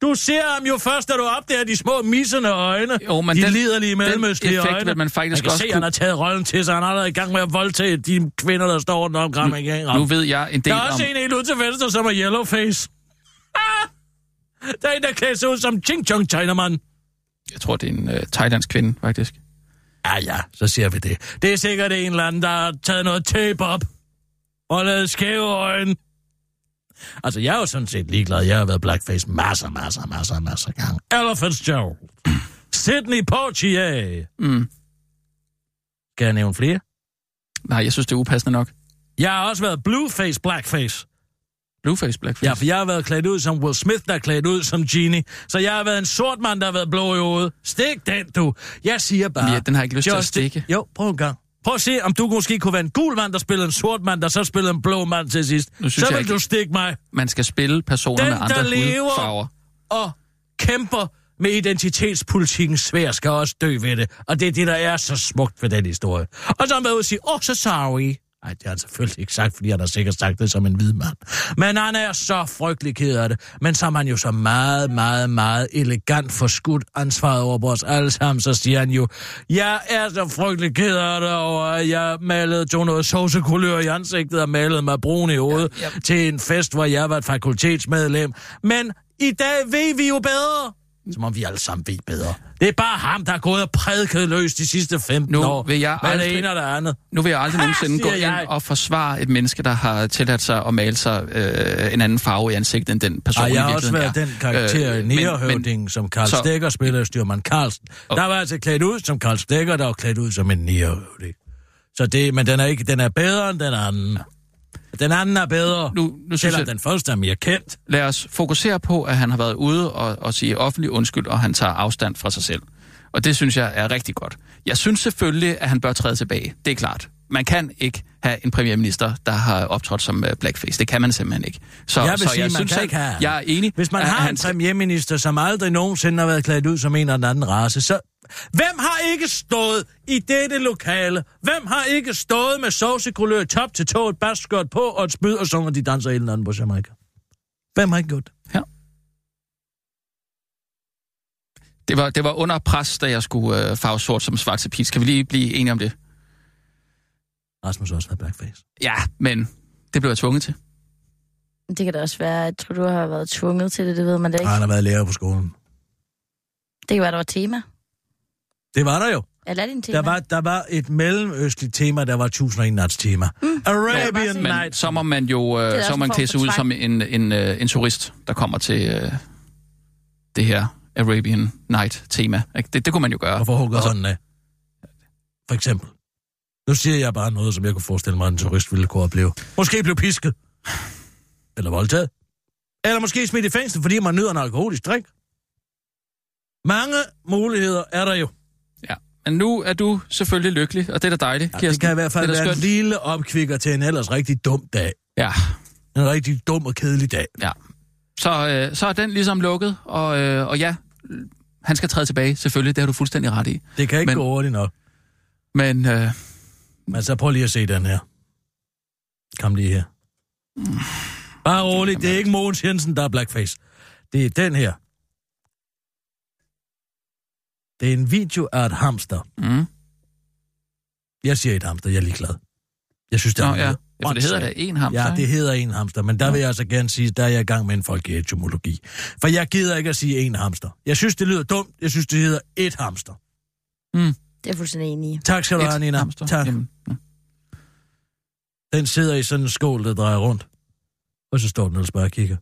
Du ser ham jo først, da du opdager de små missende øjne. Jo, men de den- liderlige mellemøstlige effekt øjne. man faktisk man kan også se, at han har taget rollen til sig. Han er allerede i gang med at voldtage de kvinder, der står rundt omkring. Nu, Nu ved jeg en del der er om... også en helt ud til venstre, som er Yellowface. Ah! Der er en, der klæder sig ud som Ching Chong Chinaman. Jeg tror, det er en øh, thailandsk kvinde, faktisk. Ja, ja, så siger vi det. Det er sikkert en eller anden, der har taget noget tape op og lavet skæve øjne. Altså, jeg er jo sådan set ligeglad. Jeg har været blackface masser, masser, masser, masser gange. Ella Fitzgerald. Sydney Poitier. Mm. Skal jeg nævne flere? Nej, jeg synes, det er upassende nok. Jeg har også været blueface, blackface. Blueface, blackface. Ja, for jeg har været klædt ud som Will Smith, der er klædt ud som Genie. Så jeg har været en sort mand, der har været blå i hovedet. Stik den, du. Jeg siger bare... Ja, den har ikke lyst til at Just- stikke. Jo, prøv en gang. Prøv at se, om du måske kunne være en gul mand, der spillede en sort mand, der så spillede en blå mand til sidst. Så vil ikke- du stikke mig. Man skal spille personer Den, med andre der lever hudfarver. og kæmper med identitetspolitikken svær, skal også dø ved det. Og det er det, der er så smukt ved den historie. Og så har været ude og sige, åh, oh, så sorry. Nej, det har han selvfølgelig ikke sagt, fordi han har sikkert sagt det som en hvid mand. Men han er så frygtelig ked af det. Men så har man jo så meget, meget, meget elegant forskudt ansvaret over vores alle sammen. Så siger han jo, jeg er så frygtelig ked af det over, at jeg malede, tog noget sovsekulør i ansigtet og malede mig brun i hovedet Ja, ja. til en fest, hvor jeg var et fakultetsmedlem. Men i dag ved vi jo bedre. Som om vi alle sammen ved bedre. Det er bare ham, der er gået og prædiket løs de sidste 15 Nu år. vil jeg Hvad er det aldrig- ene det andet? Nu vil jeg aldrig nogensinde gå ind jeg. og forsvare et menneske, der har tilladt sig at male sig øh, en anden farve i ansigtet end den person Ej, jeg har også været den karakter Øh, Nierhøvding, som Karl så- Stegger spiller styrmand Carlsen. Og- Der var altså klædt ud som Karl Stegger, der var klædt ud som en Nierhøvding. Så det, men den er, ikke, den er bedre end den anden. Den anden er bedre, Nu, nu synes selvom jeg, den første er mere kendt. lad os fokusere på, at han har været ude og, og sige offentlig undskyld, og han tager afstand fra sig selv. Og det synes jeg er rigtig godt. Jeg synes selvfølgelig, at han bør træde tilbage. Det er klart. Man kan ikke have en premierminister, der har optrådt som øh, blackface. Det kan man simpelthen ikke. Så, Jeg vil så sige, man synes, kan ikke have- Jeg er enig. Hvis man har han en premierminister, som aldrig nogensinde har været klædt ud som en eller den anden race, så... Hvem har ikke stået i dette lokale? Hvem har ikke stået med sovsekulør top til tå, et basskørt på og et spyd og sunget de danser i den anden på Jamaica? Hvem har ikke gjort det? Det var, det var under pres, da jeg skulle øh, farve sort som svart til pis. Kan vi lige blive enige om det? Rasmus har også været blackface. Ja, men det blev jeg tvunget til. Det kan da også være, jeg tror, du har været tvunget til det, det ved man da ikke. Og han har været lærer på skolen. Det kan være, der var tema. Det var der jo. Eller er det en tema? Der var, der var et mellemøstligt tema, der var 1001 nats tema. Mm. Arabian Men Nights. så må man jo øh, så man klæde sig ud som en, en, øh, en turist, der kommer til øh, det her Arabian Night-tema. Ikke? Det, det kunne man jo gøre. Hvorfor hugger Og så- hånden af? For eksempel. Nu siger jeg bare noget, som jeg kunne forestille mig, at en turist ville kunne opleve. Måske blive pisket. Eller voldtaget. Eller måske smidt i fængsel, fordi man nyder en alkoholisk drink. Mange muligheder er der jo. Ja. Men nu er du selvfølgelig lykkelig, og det er da dejligt, Ja, Kirsten. det kan i hvert fald være en lille opkvikker til en ellers rigtig dum dag. Ja, En rigtig dum og kedelig dag. ja. Så, øh, så er den ligesom lukket, og, øh, og ja, han skal træde tilbage, selvfølgelig, det har du fuldstændig ret i. Det kan ikke Men- gå hurtigt nok. Men øh, Men så prøv lige at se den her. Kom lige her. Bare roligt, det er ikke Mogens Jensen, der er blackface. Det er den her. Det er en video af et hamster. mm, Jeg siger et hamster, jeg er ligeglad. Jeg synes, det er Nå, ja. ja, for det hedder da åndssvagt. en hamster. Ja, det hedder en hamster, men der vil jeg altså gerne sige, der er jeg i gang med en folkeetymologi. For jeg gider ikke at sige en hamster. Jeg synes, det lyder dumt. Jeg synes, det hedder et hamster. Det er jeg fuldstændig enig i. Tak skal du have, Nina. hamster. Tak. Jamen, ja. Den sidder i sådan en skål, der drejer rundt. Og så står den ellers bare og kigger.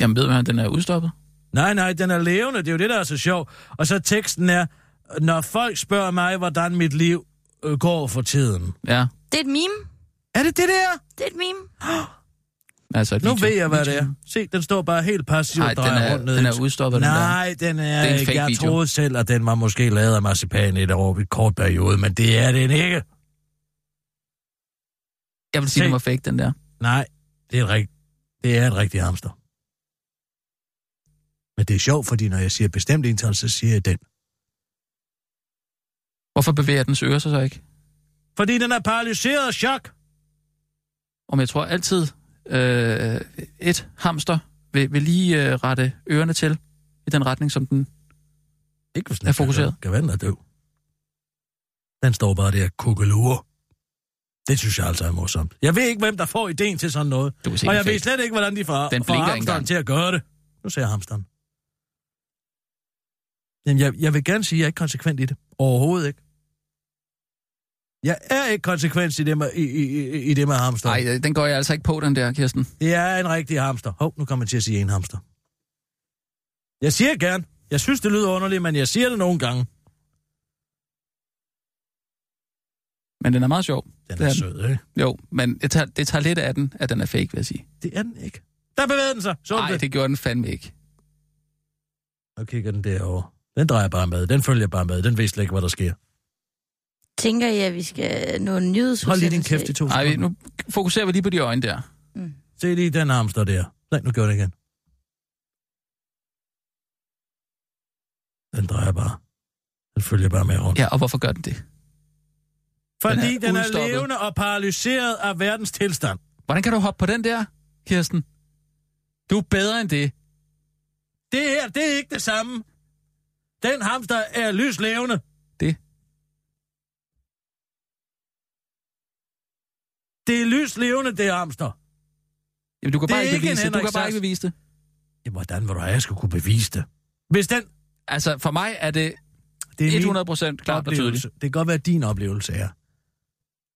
Jamen, ved man, den er udstoppet? Nej, nej, den er levende. Det er jo det, der er så sjovt. Og så teksten er, når folk spørger mig, hvordan mit liv øh, går for tiden. Ja, Det er et meme. Er det det der? Det er et meme. Altså et Nu video. ved jeg, hvad det Video. er. Se, den står bare helt passivt Nej, og den drejer er, rundt ned. den i- er udstoppet, den der. Nej, den er, Det er ikke. Jeg video. troede selv, at den var måske lavet af marcipan i et år, et kort periode, men det er den ikke. Jeg vil sige, Se. den var fake, den der. Nej, det er, et rigt... det er et rigtigt hamster. Men det er sjovt, fordi når jeg siger bestemt ental, så siger jeg den. Hvorfor bevæger den ører sig så ikke? Fordi den er paralyseret af chok. Om jeg tror altid, øh, et hamster vil, vil lige øh, rette ørerne til i den retning, som den... Ikke hvis den Er fokuseret. Kan være, den er døv. Den står bare der kukkelure. Det synes jeg altså er morsomt. Jeg ved ikke, hvem der får ideen til sådan noget. Du Og jeg ved slet ikke, hvordan de får, Den får hamsteren til at gøre det. Nu ser jeg hamsteren. Jamen, jeg, jeg vil gerne sige, at jeg er ikke konsekvent i det. Overhovedet ikke. Jeg er ikke konsekvent i det med, i, i, i, i det med hamster. Nej, den går jeg altså ikke på, den der, Kirsten. Det er en rigtig hamster. Hov, nu kommer jeg til at sige en hamster. Jeg siger gerne. Jeg synes, det lyder underligt, men jeg siger det nogle gange. Men den er meget sjov. Den Det er er sød, ikke? Jo, men det tager, det tager lidt af den, at den er fake, vil jeg sige. Det er den ikke. Der bevæger den sig. Så Nej, det gjorde den fandme ikke. Nu kigger den derover. Den drejer bare med. Den følger bare med. Den ved slet ikke, hvad der sker. Tænker I, at vi skal nå en nyhedsudsendelse? Hold lige din kæft i to Nej, nu fokuserer vi lige på de øjne der. Se lige den hamster der. Nej, nu gør det igen. Den drejer bare. Den følger bare med rundt. Ja, og hvorfor gør den det? Fordi den er den er, udstoppet. levende og paralyseret af verdens tilstand. Hvordan kan du hoppe på den der, Kirsten? Du er bedre end det. Det her, det er ikke det samme. Den hamster er lyslevende. Det. Er lyslevende, det hamster. Jamen, du kan Det bare er ikke ikke bevise det. Du kan bare ikke bevise det. Jamen, hvordan vil du have, jeg skulle kunne bevise det? Hvis den... Altså, for mig er det Det er min 100 procent klart og tydeligt. Det kan godt være, at din oplevelse er,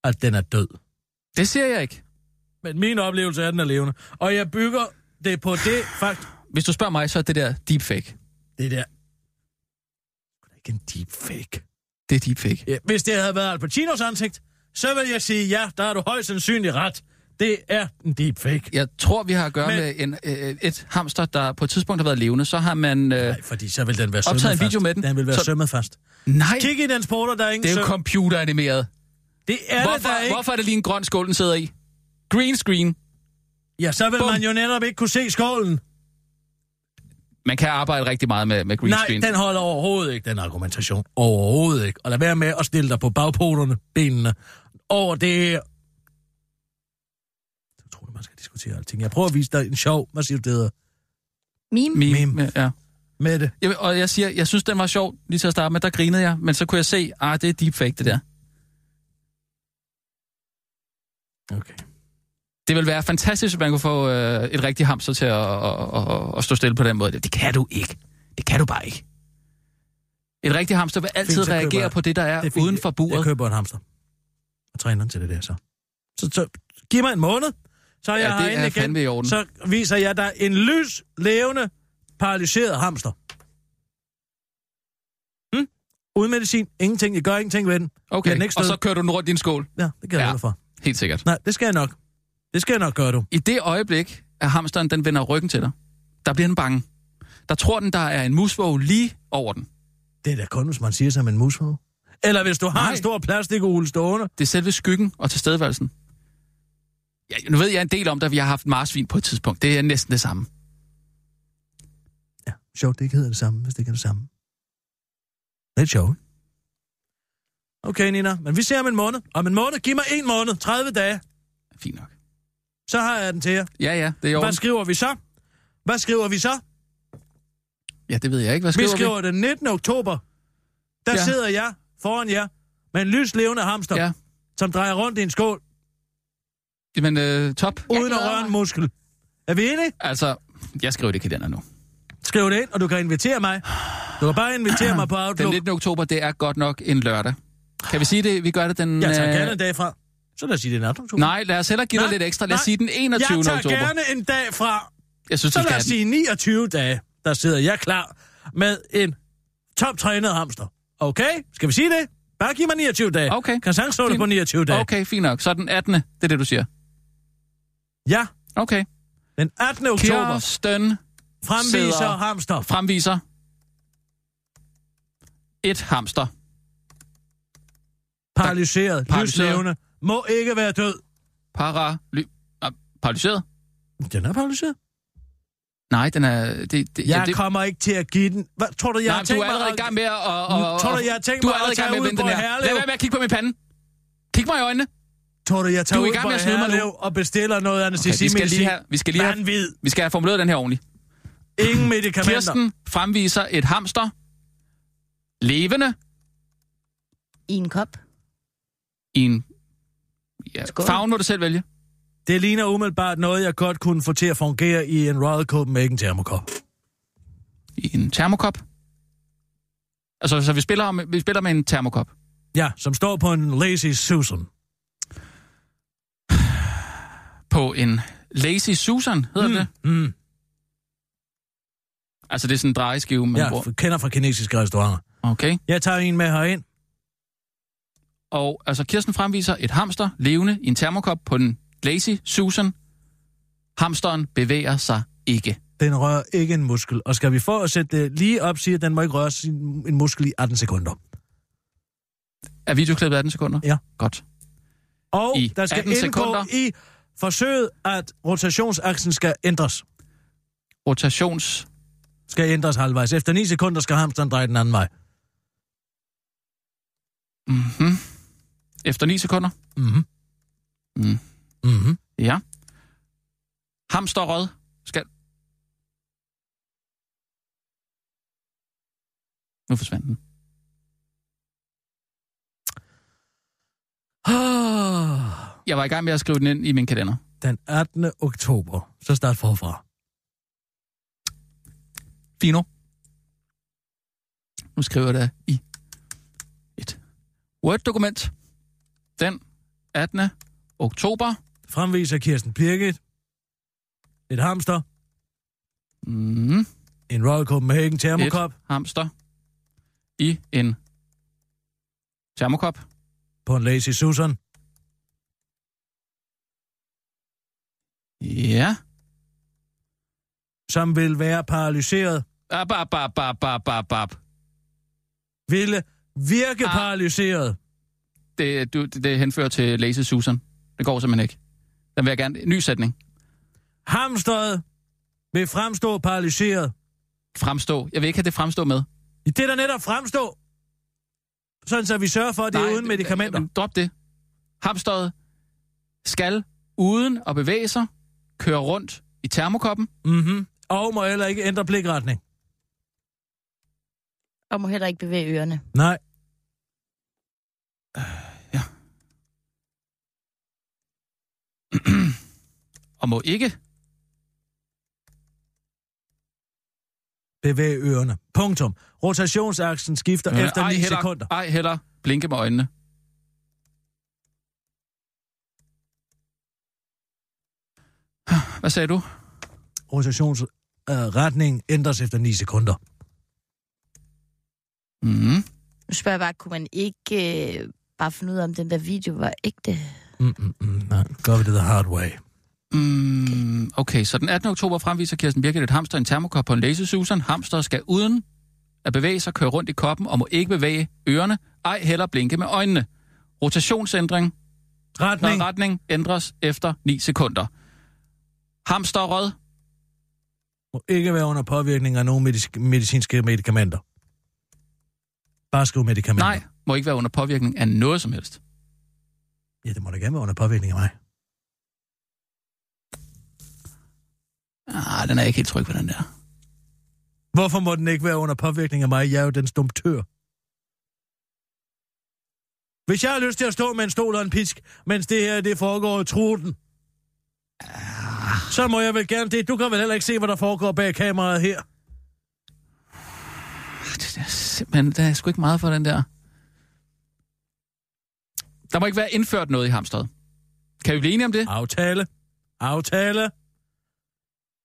at den er død. Det siger jeg ikke. Men min oplevelse er, at den er levende. Og jeg bygger det på det fakt... Hvis du spørger mig, så er det der deepfake. Det der... Det er ikke en deepfake. Det er deepfake. Ja, hvis det havde været Al Pacinos ansigt, så vil jeg sige, ja, der er du højst sandsynligt ret. Det er en deepfake. Jeg tror, vi har at gøre Men- med en, øh, et hamster, der på et tidspunkt har været levende. Så har man... Øh, Nej, fordi så vil den være Optaget sømmet en fast. video med den. Den vil være Så- sømmet fast. nej, Kig i den spotter, der er ingen det er jo søm. computeranimeret. Det er det, der Hvorfor, ikke. hvorfor er det lige en grøn skål, den sidder i? Green screen. Ja, så vil Bum. man jo netop ikke kunne se skålen. Man kan arbejde rigtig meget med, med green Nej, screen. den holder overhovedet ikke, den argumentation. Overhovedet ikke. Og lad være med at stille dig på bagpoterne, benene, over det her. Jeg tror, man skal diskutere alting. Jeg prøver at vise dig en sjov, hvad siger du, det hedder? Meme? Meme. Meme. Ja. Med det. Jeg, og jeg siger, jeg synes, den var sjov lige til at starte med. Der grinede jeg, men så kunne jeg se, ah, det er deepfake, det der. Okay. Det vil være fantastisk, hvis man kunne få øh, et rigtigt hamster til at, at, at, at stå stille på den måde. Det kan du ikke. Det kan du bare ikke. Et rigtigt hamster vil altid Fint, køber reagere jeg- på det, der er, Det er fint. uden for Jeg buret. køber en hamster. Og træner den til det der, så. Så, så giv mig en måned, så er jeg Ja, det herinde er igen. i orden. Så viser jeg dig en lys, levende, paralyseret hamster. Hm? Uden medicin. Ingenting. Jeg gør ingenting ved den. Jeg Okay, den ikke og så kører du den rundt i din skål. Ja, det kan jeg Ja. for. Helt sikkert. Nej, det skal jeg nok. Det skal jeg nok gøre, du. I det øjeblik, at hamsteren den vender ryggen til dig, der bliver den bange. Der tror den, der er en musvåg lige over den. Det er da kun, hvis man siger som en musvåg. Eller hvis du har Nej. en stor plastikugle stående. Det er selve skyggen og tilstedeværelsen. Ja, nu ved jeg en del om det, vi har haft marsvin på et tidspunkt. Det er næsten det samme. Ja, sjovt, det ikke hedder det samme, hvis det ikke er det samme. Lidt sjovt. Okay, Nina, men vi ser om en måned. Om en måned, giv mig en måned, 30 dage. Fint nok. Så har jeg den til jer. Ja, ja, det er jo. Hvad skriver vi så? Hvad skriver vi så? Ja, det ved jeg ikke. Hvad Vi skriver vi? skriver den 19. oktober. Der ja. sidder jeg foran jer med en lyslevende hamster, Ja. som drejer rundt i en skål, Jamen, øh, top. uden at røre en muskel. Er vi enige? Altså, jeg skriver det i kalenderen nu. Skriv det ind, og du kan invitere mig. Du kan bare invitere mig på Den Outlook. 19. oktober, det er godt nok en lørdag. Kan vi sige det? Vi gør det den... Jeg tager øh, gerne en dag fra. Så lad os sige, det er den 18. oktober. Nej, lad os hellere give dig Nej, lidt ekstra. Lad os nej. sige den 21. Jeg tager oktober. gerne en dag fra. Jeg synes, Så lad os den. sige 29 dage, der sidder jeg klar med en toptrænet hamster. Okay? Skal vi sige det? Bare giv mig 29 dage. Okay. Kan sang det Fint. på 29 dage? Okay, fint nok. Så den 18. Det er det, du siger. Ja, Okay. den 18. oktober Kirsten fremviser sidder- hamster. fremviser et hamster. Paralyseret, Paralyseret. må ikke være død. Paraly... Paralyseret? Den er paralyseret. Nej, den er... Det, det, Jeg ja, det, kommer ikke til at give den... Hvad, tror du, jeg nej, har men du tænkt er allerede mig i gang med at... Og, og, Tror du, jeg har tænkt du mig er allerede at i gang tage med at ud på. Herlev? Lad være med at kigge på min pande. Kig mig i øjnene. Tror du, jeg tager Du er i ud gang på med at snyde mig nu. Herlev og bestiller noget Okay, vi anestesi skal lige have, vi skal lige have, Vanvid. vi skal have formuleret den her ordentligt. Ingen medicamenter. Kirsten fremviser et hamster. Levende I en kop. i en... Ja, farven må du selv vælge. Det ligner umiddelbart noget, jeg godt kunne få til at fungere i en Royal Copenhagen termokop. I en termokop. Altså, så vi spiller, om, vi spiller med en termokop. Ja, som står på en Lazy Susan. På en Lazy Susan, hedder mm. det? Mm. Altså, det er sådan en drejeskive, man Ja, bruger. kender fra kinesiske restauranter. Okay. Jeg tager en med herind. Og altså, Kirsten fremviser et hamster levende i en termokop på den Lazy Susan. Hamsteren bevæger sig ikke. Den rører ikke en muskel. Og skal vi få at sætte det lige op, siger at den må ikke røre sin, en muskel i 18 sekunder. Er videoklippet 18 sekunder? Ja. Godt. Og I der skal 18 indgå sekunder. i forsøget, at rotationsaksen skal ændres. Rotations... Skal ændres halvvejs. Efter 9 sekunder skal hamsteren dreje den anden vej. Mm-hmm. Efter 9 sekunder? Mhm. Mm. Mhm. Ja. Hamsterrød skal... Nu forsvandt den. Ah, Jeg var i gang med at skrive den ind i min kalender. Den 18. oktober. Så start forfra. Fino. Nu skriver jeg det i et Word-dokument. Den 18. oktober. Fremviser Kirsten Birgit. Et hamster. Mm. En Royal Copenhagen termokop. Et hamster i en termokop. På en Lazy Susan. Ja. Som vil være paralyseret. Bap, bap, bap, bap, bap, bap, bap. Ville virke Ah. paralyseret. Det, du, det, det henfører til Lazy Susan. Det går simpelthen ikke. Den vil jeg gerne... Ny sætning. Hamsteret vil fremstå paralyseret. Fremstå. Jeg vil ikke have det fremstå med. Det er der netop fremstå. Sådan så vi sørger for, at det er uden medicamenter. Men drop det. Hamsteret skal uden at bevæge sig køre rundt i termokoppen. Mhm. Og må heller ikke ændre blikretning. Og må heller ikke bevæge ørerne. Nej. og må ikke Bevæg ørerne. Punktum. Rotationsaksen skifter Øh, efter ej 9 heller, sekunder. Ej heller blinke med øjnene. Hvad sagde du? Rotationsretning ændres efter 9 sekunder. Mm. Nu spørger jeg bare, kunne man ikke øh, bare finde ud af, om den der video var ægte? Mm, mm, mm. Nej, gør vi det the hard way. Mm, okay, så den 18. oktober fremviser Kirsten Birgit et hamster en termokop på en Lazy Susan. Hamster skal uden at bevæge sig køre rundt i koppen og må ikke bevæge ørerne, ej heller blinke med øjnene. Rotationsændring, Retning. når retning ændres efter 9 sekunder. Hamsterrød, Må ikke være under påvirkning af nogen medic- medicinske medicamenter. Bare skriv medicamenter. nej, må ikke være under påvirkning af noget som helst. Ja, det må da gerne være under påvirkning af mig. Ah, den er jeg ikke helt tryg på, den der. Hvorfor må den ikke være under påvirkning af mig? Jeg er jo den stumtør. Hvis jeg har lyst til at stå med en stol og en pisk, mens det her det foregår i truten, så må jeg vel gerne det. Du kan vel heller ikke se, hvad der foregår bag kameraet her. Det er simpelthen, der er sgu ikke meget for den der. Der må ikke være indført noget i hamsteret. Kan vi blive enige om det? Aftale. Aftale.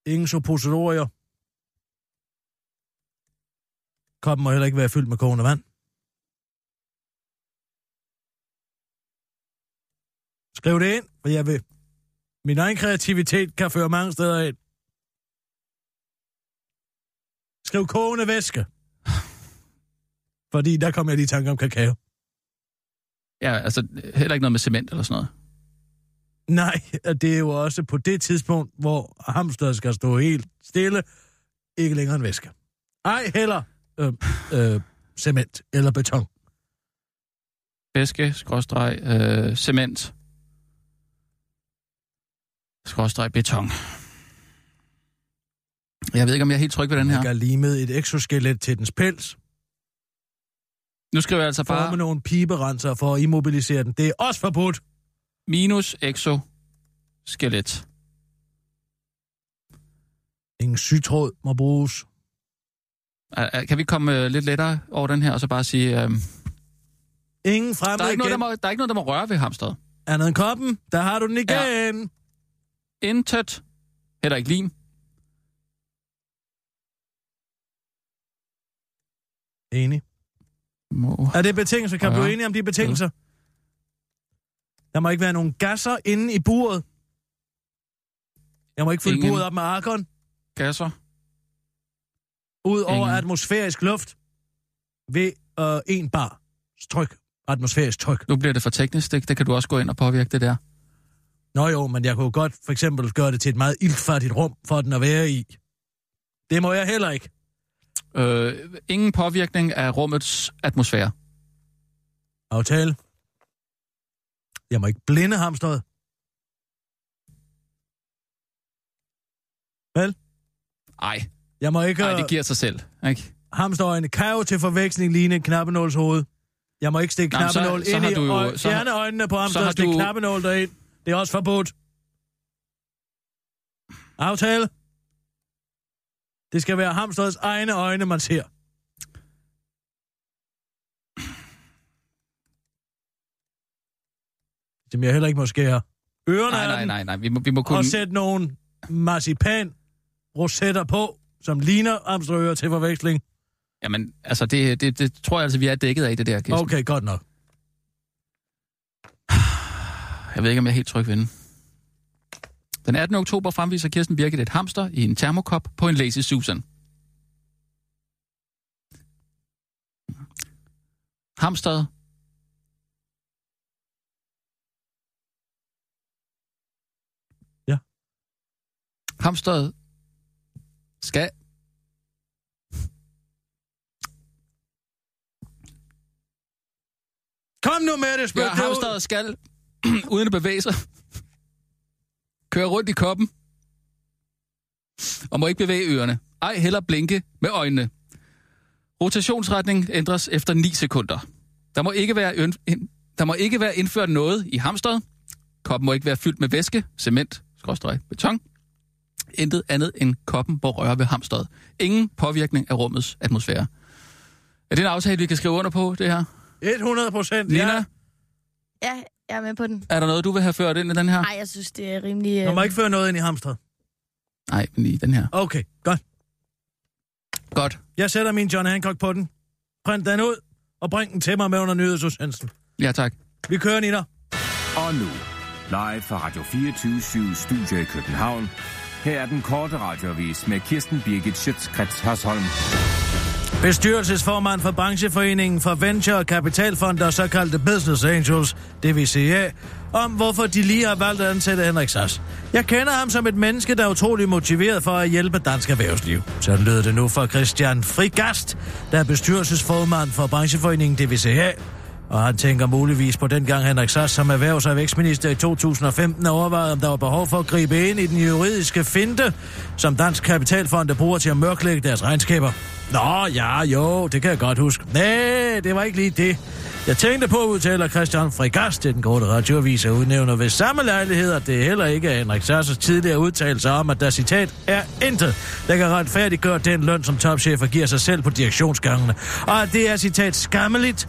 Ingen suppositorier. Koppen må heller ikke være fyldt med kogende vand. Skriv det ind, for jeg vil. Min egen kreativitet kan føre mange steder ind. Skriv kogende væske. Fordi der kommer jeg lige i tanke om kakao. Ja, altså heller ikke noget med cement eller sådan noget. Nej, og det er jo også på det tidspunkt, hvor hamsteret skal stå helt stille, ikke længere en væske. Ej, heller øh, øh, cement eller beton. Væske, skråstreg, øh, cement, skråstreg, beton. Jeg ved ikke, om jeg er helt tryg ved den her. kan limet et exoskelet til dens pels, Nu skriver jeg altså forme bare nogle piberenser for at immobilisere den. Det er også forbudt. minus exo skelet. Ingen sygtråd må bruges. Kan vi komme øh, lidt lettere over den her, og så bare sige... Øh, Ingen fremme der, er ikke noget, der, må, der er ikke noget, der må røre ved hamstret. Andet end koppen, der har du den igen. Intet. Heller ikke lim. Enig. Må. Er det betingelser? Kan Ja. du blive enige om de betingelser? Der må ikke være nogen gasser inde i buret. Jeg må ikke fylde Ingen. buret op med argon, Gasser. ud over Ingen. atmosfærisk luft, ved øh, en bar tryk. Atmosfærisk tryk. Nu bliver det for teknisk, det, det kan du også gå ind og påvirke det der. Nå jo, men jeg kunne godt for eksempel gøre det til et meget ildfattigt rum, for den at være i. Det må jeg heller ikke. Øh, ingen påvirkning af rummets atmosfære. Aftale. Jeg må ikke blinde hamstret. Vel? Ej, Jeg må ikke... ej, øh, det giver sig selv. Ikke? Hamsterøjne kan jo til forveksling ligne en knappenåls hoved. Jeg må ikke stikke knappenål så ind har i du har- fjerne øjnene på ham, så stikke du- knappenål derind. Det er også forbudt. Aftale. Det skal være hamsterets egne øjne, man ser. Som jeg heller ikke må skære. Ørerne Nej, nej, nej, nej. Vi må, vi må kunne... og sætte nogle marcipan rosetter på, som ligner hamsterører til forveksling. Jamen, altså, det, det, det tror jeg altså, vi er dækket af, det der, Kirsten. Okay, godt nok. Jeg ved ikke, om jeg er helt tryg ved den. Den 18. oktober fremviser Kirsten Birgit et hamster i en termokop på en Lazy Susan. Hamsteret Ja. Hamsteret skal... Kom nu med det, spyt Ja, hamsteret skal, uden at bevæge sig, køre rundt i koppen og må ikke bevæge ørerne. Ej, heller blinke med øjnene. Rotationsretning ændres efter 9 sekunder. Der må ikke være, øn- ind- der må ikke være indført noget i hamsteret. Koppen må ikke være fyldt med væske, cement, skråstreg, beton. Intet andet end koppen må røre ved hamsteret. Ingen påvirkning af rummets atmosfære. Er det en aftale, vi kan skrive under på, det her? 100 procent, ja. Ja, jeg er med på den. er der noget, du vil have ført ind i den her? Nej, jeg synes, det er rimelig... Du må øh, ikke føre noget ind i hamstret. Nej, men i den her. Okay, godt. Godt. Jeg sætter min John Hancock på den. Print den ud, og bring den til mig med under nyhedsudsendelsen. Ja, tak. Vi kører, Nina. Og nu, live fra Radio 24 Studio i København. Her er den korte radiovis med Kirsten Birgit Schøtzgrads Hasholm. Bestyrelsesformand for brancheforeningen for Venture og Kapitalfond og såkaldte Business Angels, det vil sige, om hvorfor de lige har valgt at ansætte Henrik Sass. Jeg kender ham som et menneske, der er utrolig motiveret for at hjælpe dansk erhvervsliv. Så lød det nu fra Christian Frigast, der er bestyrelsesformand for brancheforeningen DVCA, og han tænker muligvis på den gang Henrik Sass som erhvervs- og vækstminister i 2015 overvejede, om der var behov for at gribe ind i den juridiske finte, som Dansk Kapitalfond bruger til at mørklægge deres regnskaber. Nå, ja, jo, det kan jeg godt huske. Nej, det var ikke lige det. Jeg tænkte på, udtaler Christian Frigast til den korte radioavis og udnævner ved samme lejlighed, at det heller ikke er Henrik Sasses tidligere udtalelser om, at der citat er intet, der kan retfærdiggøre den løn, som topchefer giver sig selv på direktionsgangene. Og at det er citat skammeligt,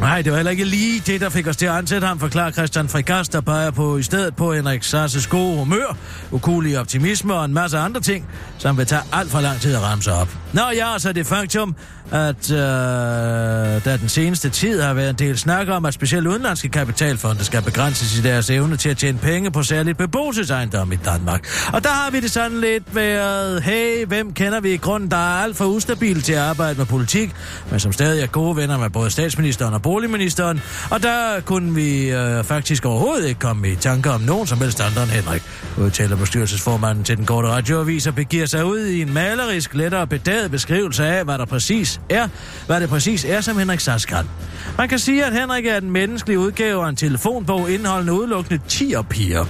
Nej, det var heller ikke lige det, der fik os til at ansætte ham, forklarer Christian Frigast, der peger på i stedet på Henrik Sasses gode humør, ukulig optimisme og en masse andre ting, som vil tage alt for lang tid at ramme sig op. Nå ja, så det faktum, at øh, der den seneste tid har været en del snak om, at specielt udenlandske kapitalfonde skal begrænses i deres evne til at tjene penge på særligt beboelsesejendom i Danmark. Og der har vi det sådan lidt været, hey, hvem kender vi i grunden, der er alt for ustabil til at arbejde med politik, men som stadig er gode venner med både statsministeren og boligministeren, og der kunne vi øh, faktisk overhovedet ikke komme i tanker om nogen som helst andre end Henrik, udtaler bestyrelsesformanden til den korte radioavis og begiver sig ud i en malerisk, lettere bedaget beskrivelse af, hvad der præcis er, hvad det præcis er, som Henrik Sass kan. Man kan sige, at Henrik er den menneskelige udgave af en telefonbog indeholdende udelukkende 10 piger.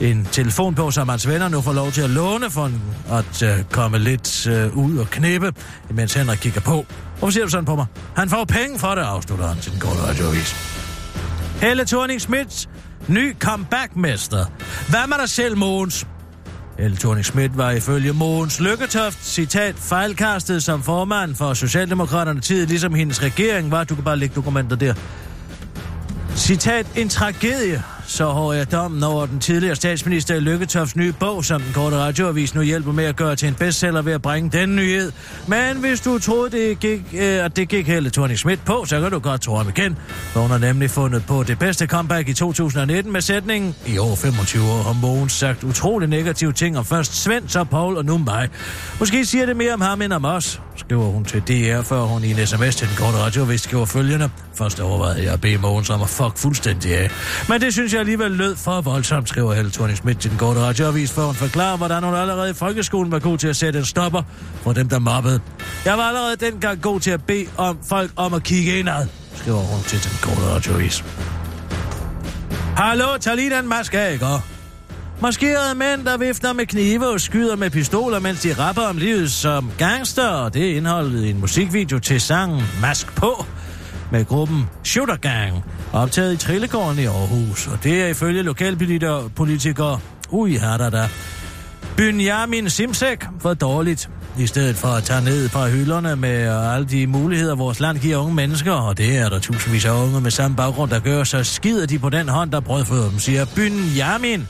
En telefonbog, som hans venner nu får lov til at låne for at øh, komme lidt øh, ud og knippe, mens Henrik kigger på. Hvorfor ser du sådan på mig? Han får penge for det, afslutter han til den korte radioavis. Helle thorning Schmidt, ny comeback-mester. Hvad med dig selv, Mogens? Helle thorning Schmidt var ifølge Mogens Lykketoft, citat, fejlkastet som formand for Socialdemokraterne tid, ligesom hendes regering var. Du kan bare lægge dokumenter der. Citat, en tragedie, så har jeg dommen over den tidligere statsminister Lykketofts nye bog, som den korte radioavis nu hjælper med at gøre til en bestseller ved at bringe den nyhed. Men hvis du troede, det gik, øh, at det gik Helle thorning Schmidt på, så kan du godt tro ham igen. For hun har nemlig fundet på det bedste comeback i 2019 med sætningen I år 25 år har Mogens sagt utrolig negative ting om først Svend, så Paul og nu mig. Måske siger det mere om ham end om os, skriver hun til DR, før hun i en sms til den korte radioavis skriver følgende. Først overvejede jeg at bede Mogens om at fuck fuldstændig af. Men det synes jeg alligevel lød for voldsomt, skriver Helle thorning Schmidt til den korte radioavis, for hun forklarer, hvordan hun allerede i folkeskolen var god til at sætte en stopper for dem, der mobbede. Jeg var allerede dengang god til at bede om folk om at kigge indad, skriver hun til den korte radioavis. Hallo, tag lige den maske af, ikke? Maskerede mænd, der vifter med knive og skyder med pistoler, mens de rapper om livet som gangster, og det er indholdet i en musikvideo til sangen Mask på med gruppen Shooter Gang, optaget i Trillegården i Aarhus. Og det er ifølge lokalpolitikere, ui her der der, Benjamin Simsek for dårligt. I stedet for at tage ned fra hylderne med alle de muligheder, vores land giver unge mennesker, og det er der tusindvis af unge med samme baggrund, der gør, så skider de på den hånd, der brødfører dem, siger Benjamin,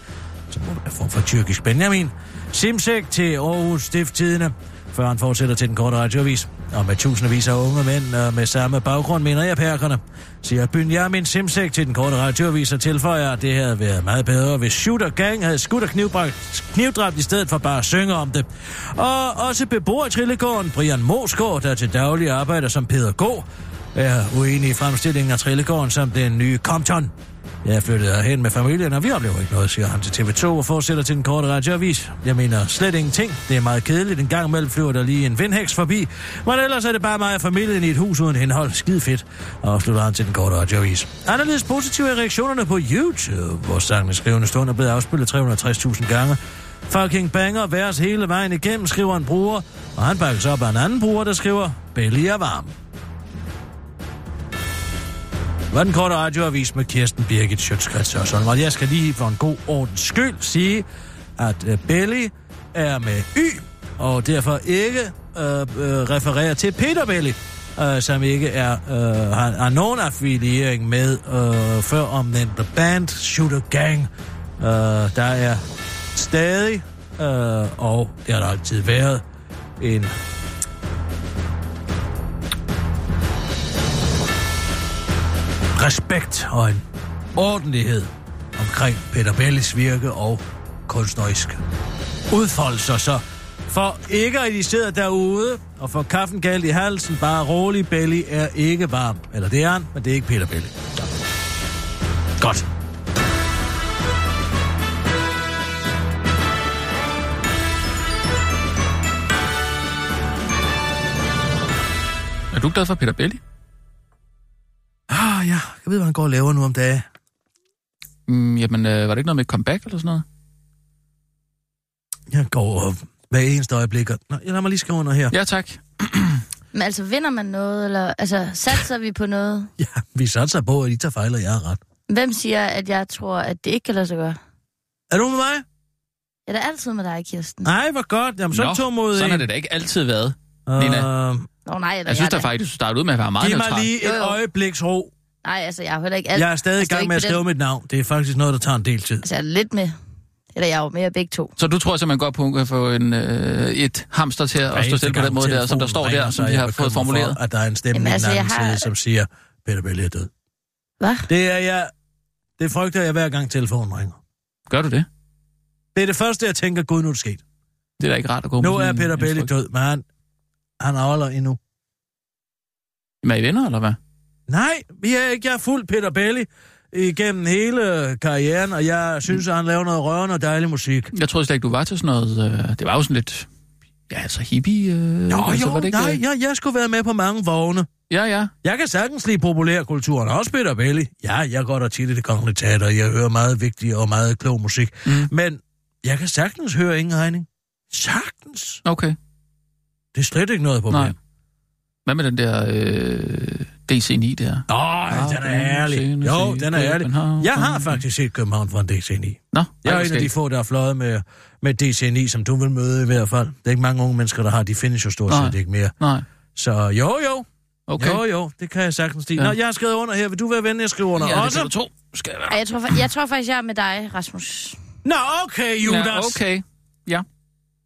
som må form for tyrkisk Benjamin, Simsek til Aarhus Stifttidene, før han fortsætter til den korte radioavis. Og med tusindvis af unge mænd og med samme baggrund, mener jeg perkerne, siger Benjamin Simsek til den korte radioavis og tilføjer, at det havde været meget bedre, hvis Shooter Gang havde skudt og knivdræbt, i stedet for bare at synge om det. Og også beboer i Trillegården, Brian Mosgaard, der til daglig arbejder som pædagog, er uenig i fremstillingen af Trillegården som den nye Compton. Jeg flyttede hen med familien, og vi oplever ikke noget, siger han til TV2 og fortsætter til den korte radioavis. Jeg mener slet ingenting. Det er meget kedeligt. En gang imellem flyver der lige en vindhæks forbi. Men ellers er det bare mig og familien i et hus uden henhold. Skide fedt. Og afslutter han til den korte radioavis. Anderledes positive er reaktionerne på YouTube, hvor sangen skrivende stund er blevet afspillet 360.000 gange. Fucking banger værs hele vejen igennem, skriver en bruger. Og han bakkes op af en anden bruger, der skriver, Belly er varm var den korte radioavis med Kirsten Birgit Sjøtskrets og sådan. Og jeg skal lige for en god ordens skyld sige, at øh, Belly er med Y, og derfor ikke øh, øh, refererer til Peter Belly, øh, som ikke er, øh, har, har nogen affiliering med øh, før omnævnte band Shooter Gang. Øh, der er stadig, øh, og det har der altid været, en respekt og en ordentlighed omkring Peter Bellis virke og kunstnerisk udfoldelser. Så for ikke at I sidder derude og får kaffen galt i halsen, bare rolig, Belly er ikke varm. Eller det er han, men det er ikke Peter Belli. Så. Godt. Er du glad for Peter Belli? Ah ja, jeg ved, hvad han går og laver nu om dagen. Mm, jamen, øh, var det ikke noget med comeback eller sådan noget? Jeg går hver eneste øjeblik. og- Nå, lad mig lige skrive under her. Ja, tak. Men altså, vinder man noget, eller altså, satser vi på noget? Ja, vi satser på, at I tager fejl, og jeg har ret. Hvem siger, at jeg tror, at det ikke kan lade sig gøre? Er du med mig? Jeg er da altid med dig, Kirsten. Nej, hvor godt. Jamen, så Nå, to mod sådan har det da ikke altid været. Nina. Nå, nej, eller Jeg synes da faktisk, du startede ud med at være meget giv mig neutral. lige et jo. øjebliks ro. Nej, altså, jeg heller ikke alt. Jeg er stadig i altså, gang med at skrive den- mit navn. Det er faktisk noget, der tager en del tid. Altså, jeg er lidt med. Eller jeg er jo mere begge to. Så du tror simpelthen godt på, at hun kan få en, øh, et hamster til at stå stille på den måde der, som der står der, som de har fået formuleret? For, at der er en stemme Jamen, i altså, anden har- side, som siger, Peter Belli er død. Hvad? Det er jeg... Det frygter jeg hver gang telefonen ringer. Gør du det? Det er det første, jeg tænker, gud, nu er det sket. Det er da ikke rart at gå Nu er Peter Belli død, men han, han avler endnu. Men er I venner, eller hvad? Nej, vi er ikke. Jeg er fuld Peter Belli igennem hele karrieren, og jeg synes, at han laver noget rørende og dejlig musik. Jeg troede slet ikke, du var til sådan noget... Øh, det var jo sådan lidt... Ja, altså hippie... Øh, Nå, altså, jo, var det ikke, nej, øh? jeg, jeg skulle være med på mange vogne. Ja, ja. Jeg kan sagtens lide populærkulturen, også Peter Belli. Ja, jeg går der tit i det kongelige teater, jeg hører meget vigtig og meget klog musik. Mm. Men jeg kan sagtens høre ingen regning. Sagtens. Okay. Det er slet ikke noget problem. Nej. Hvad med den der... Øh, DC9 der. Åh, den er ærlig. Jo, den er ærlig. Jeg har faktisk set København fra en DC9. Nå, Jeg er en af de få, der har fløjet med, med DC9, som du vil møde i hvert fald. Det er ikke mange unge mennesker, der har. De findes jo stort set ikke mere. Nej, Så jo, jo. okay. Jo, jo, det kan jeg sagtens lide. Ja. Nå, jeg har skrevet under her. Vil du være venlig at skrive under Ja, det også? du tro. Skal jeg jeg, tror, jeg tror faktisk, jeg er med dig, Rasmus. Nå, okay, Judas. Ja, okay. Ja.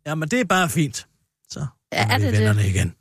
Jamen, det er bare fint. Er det det? vennerne igen.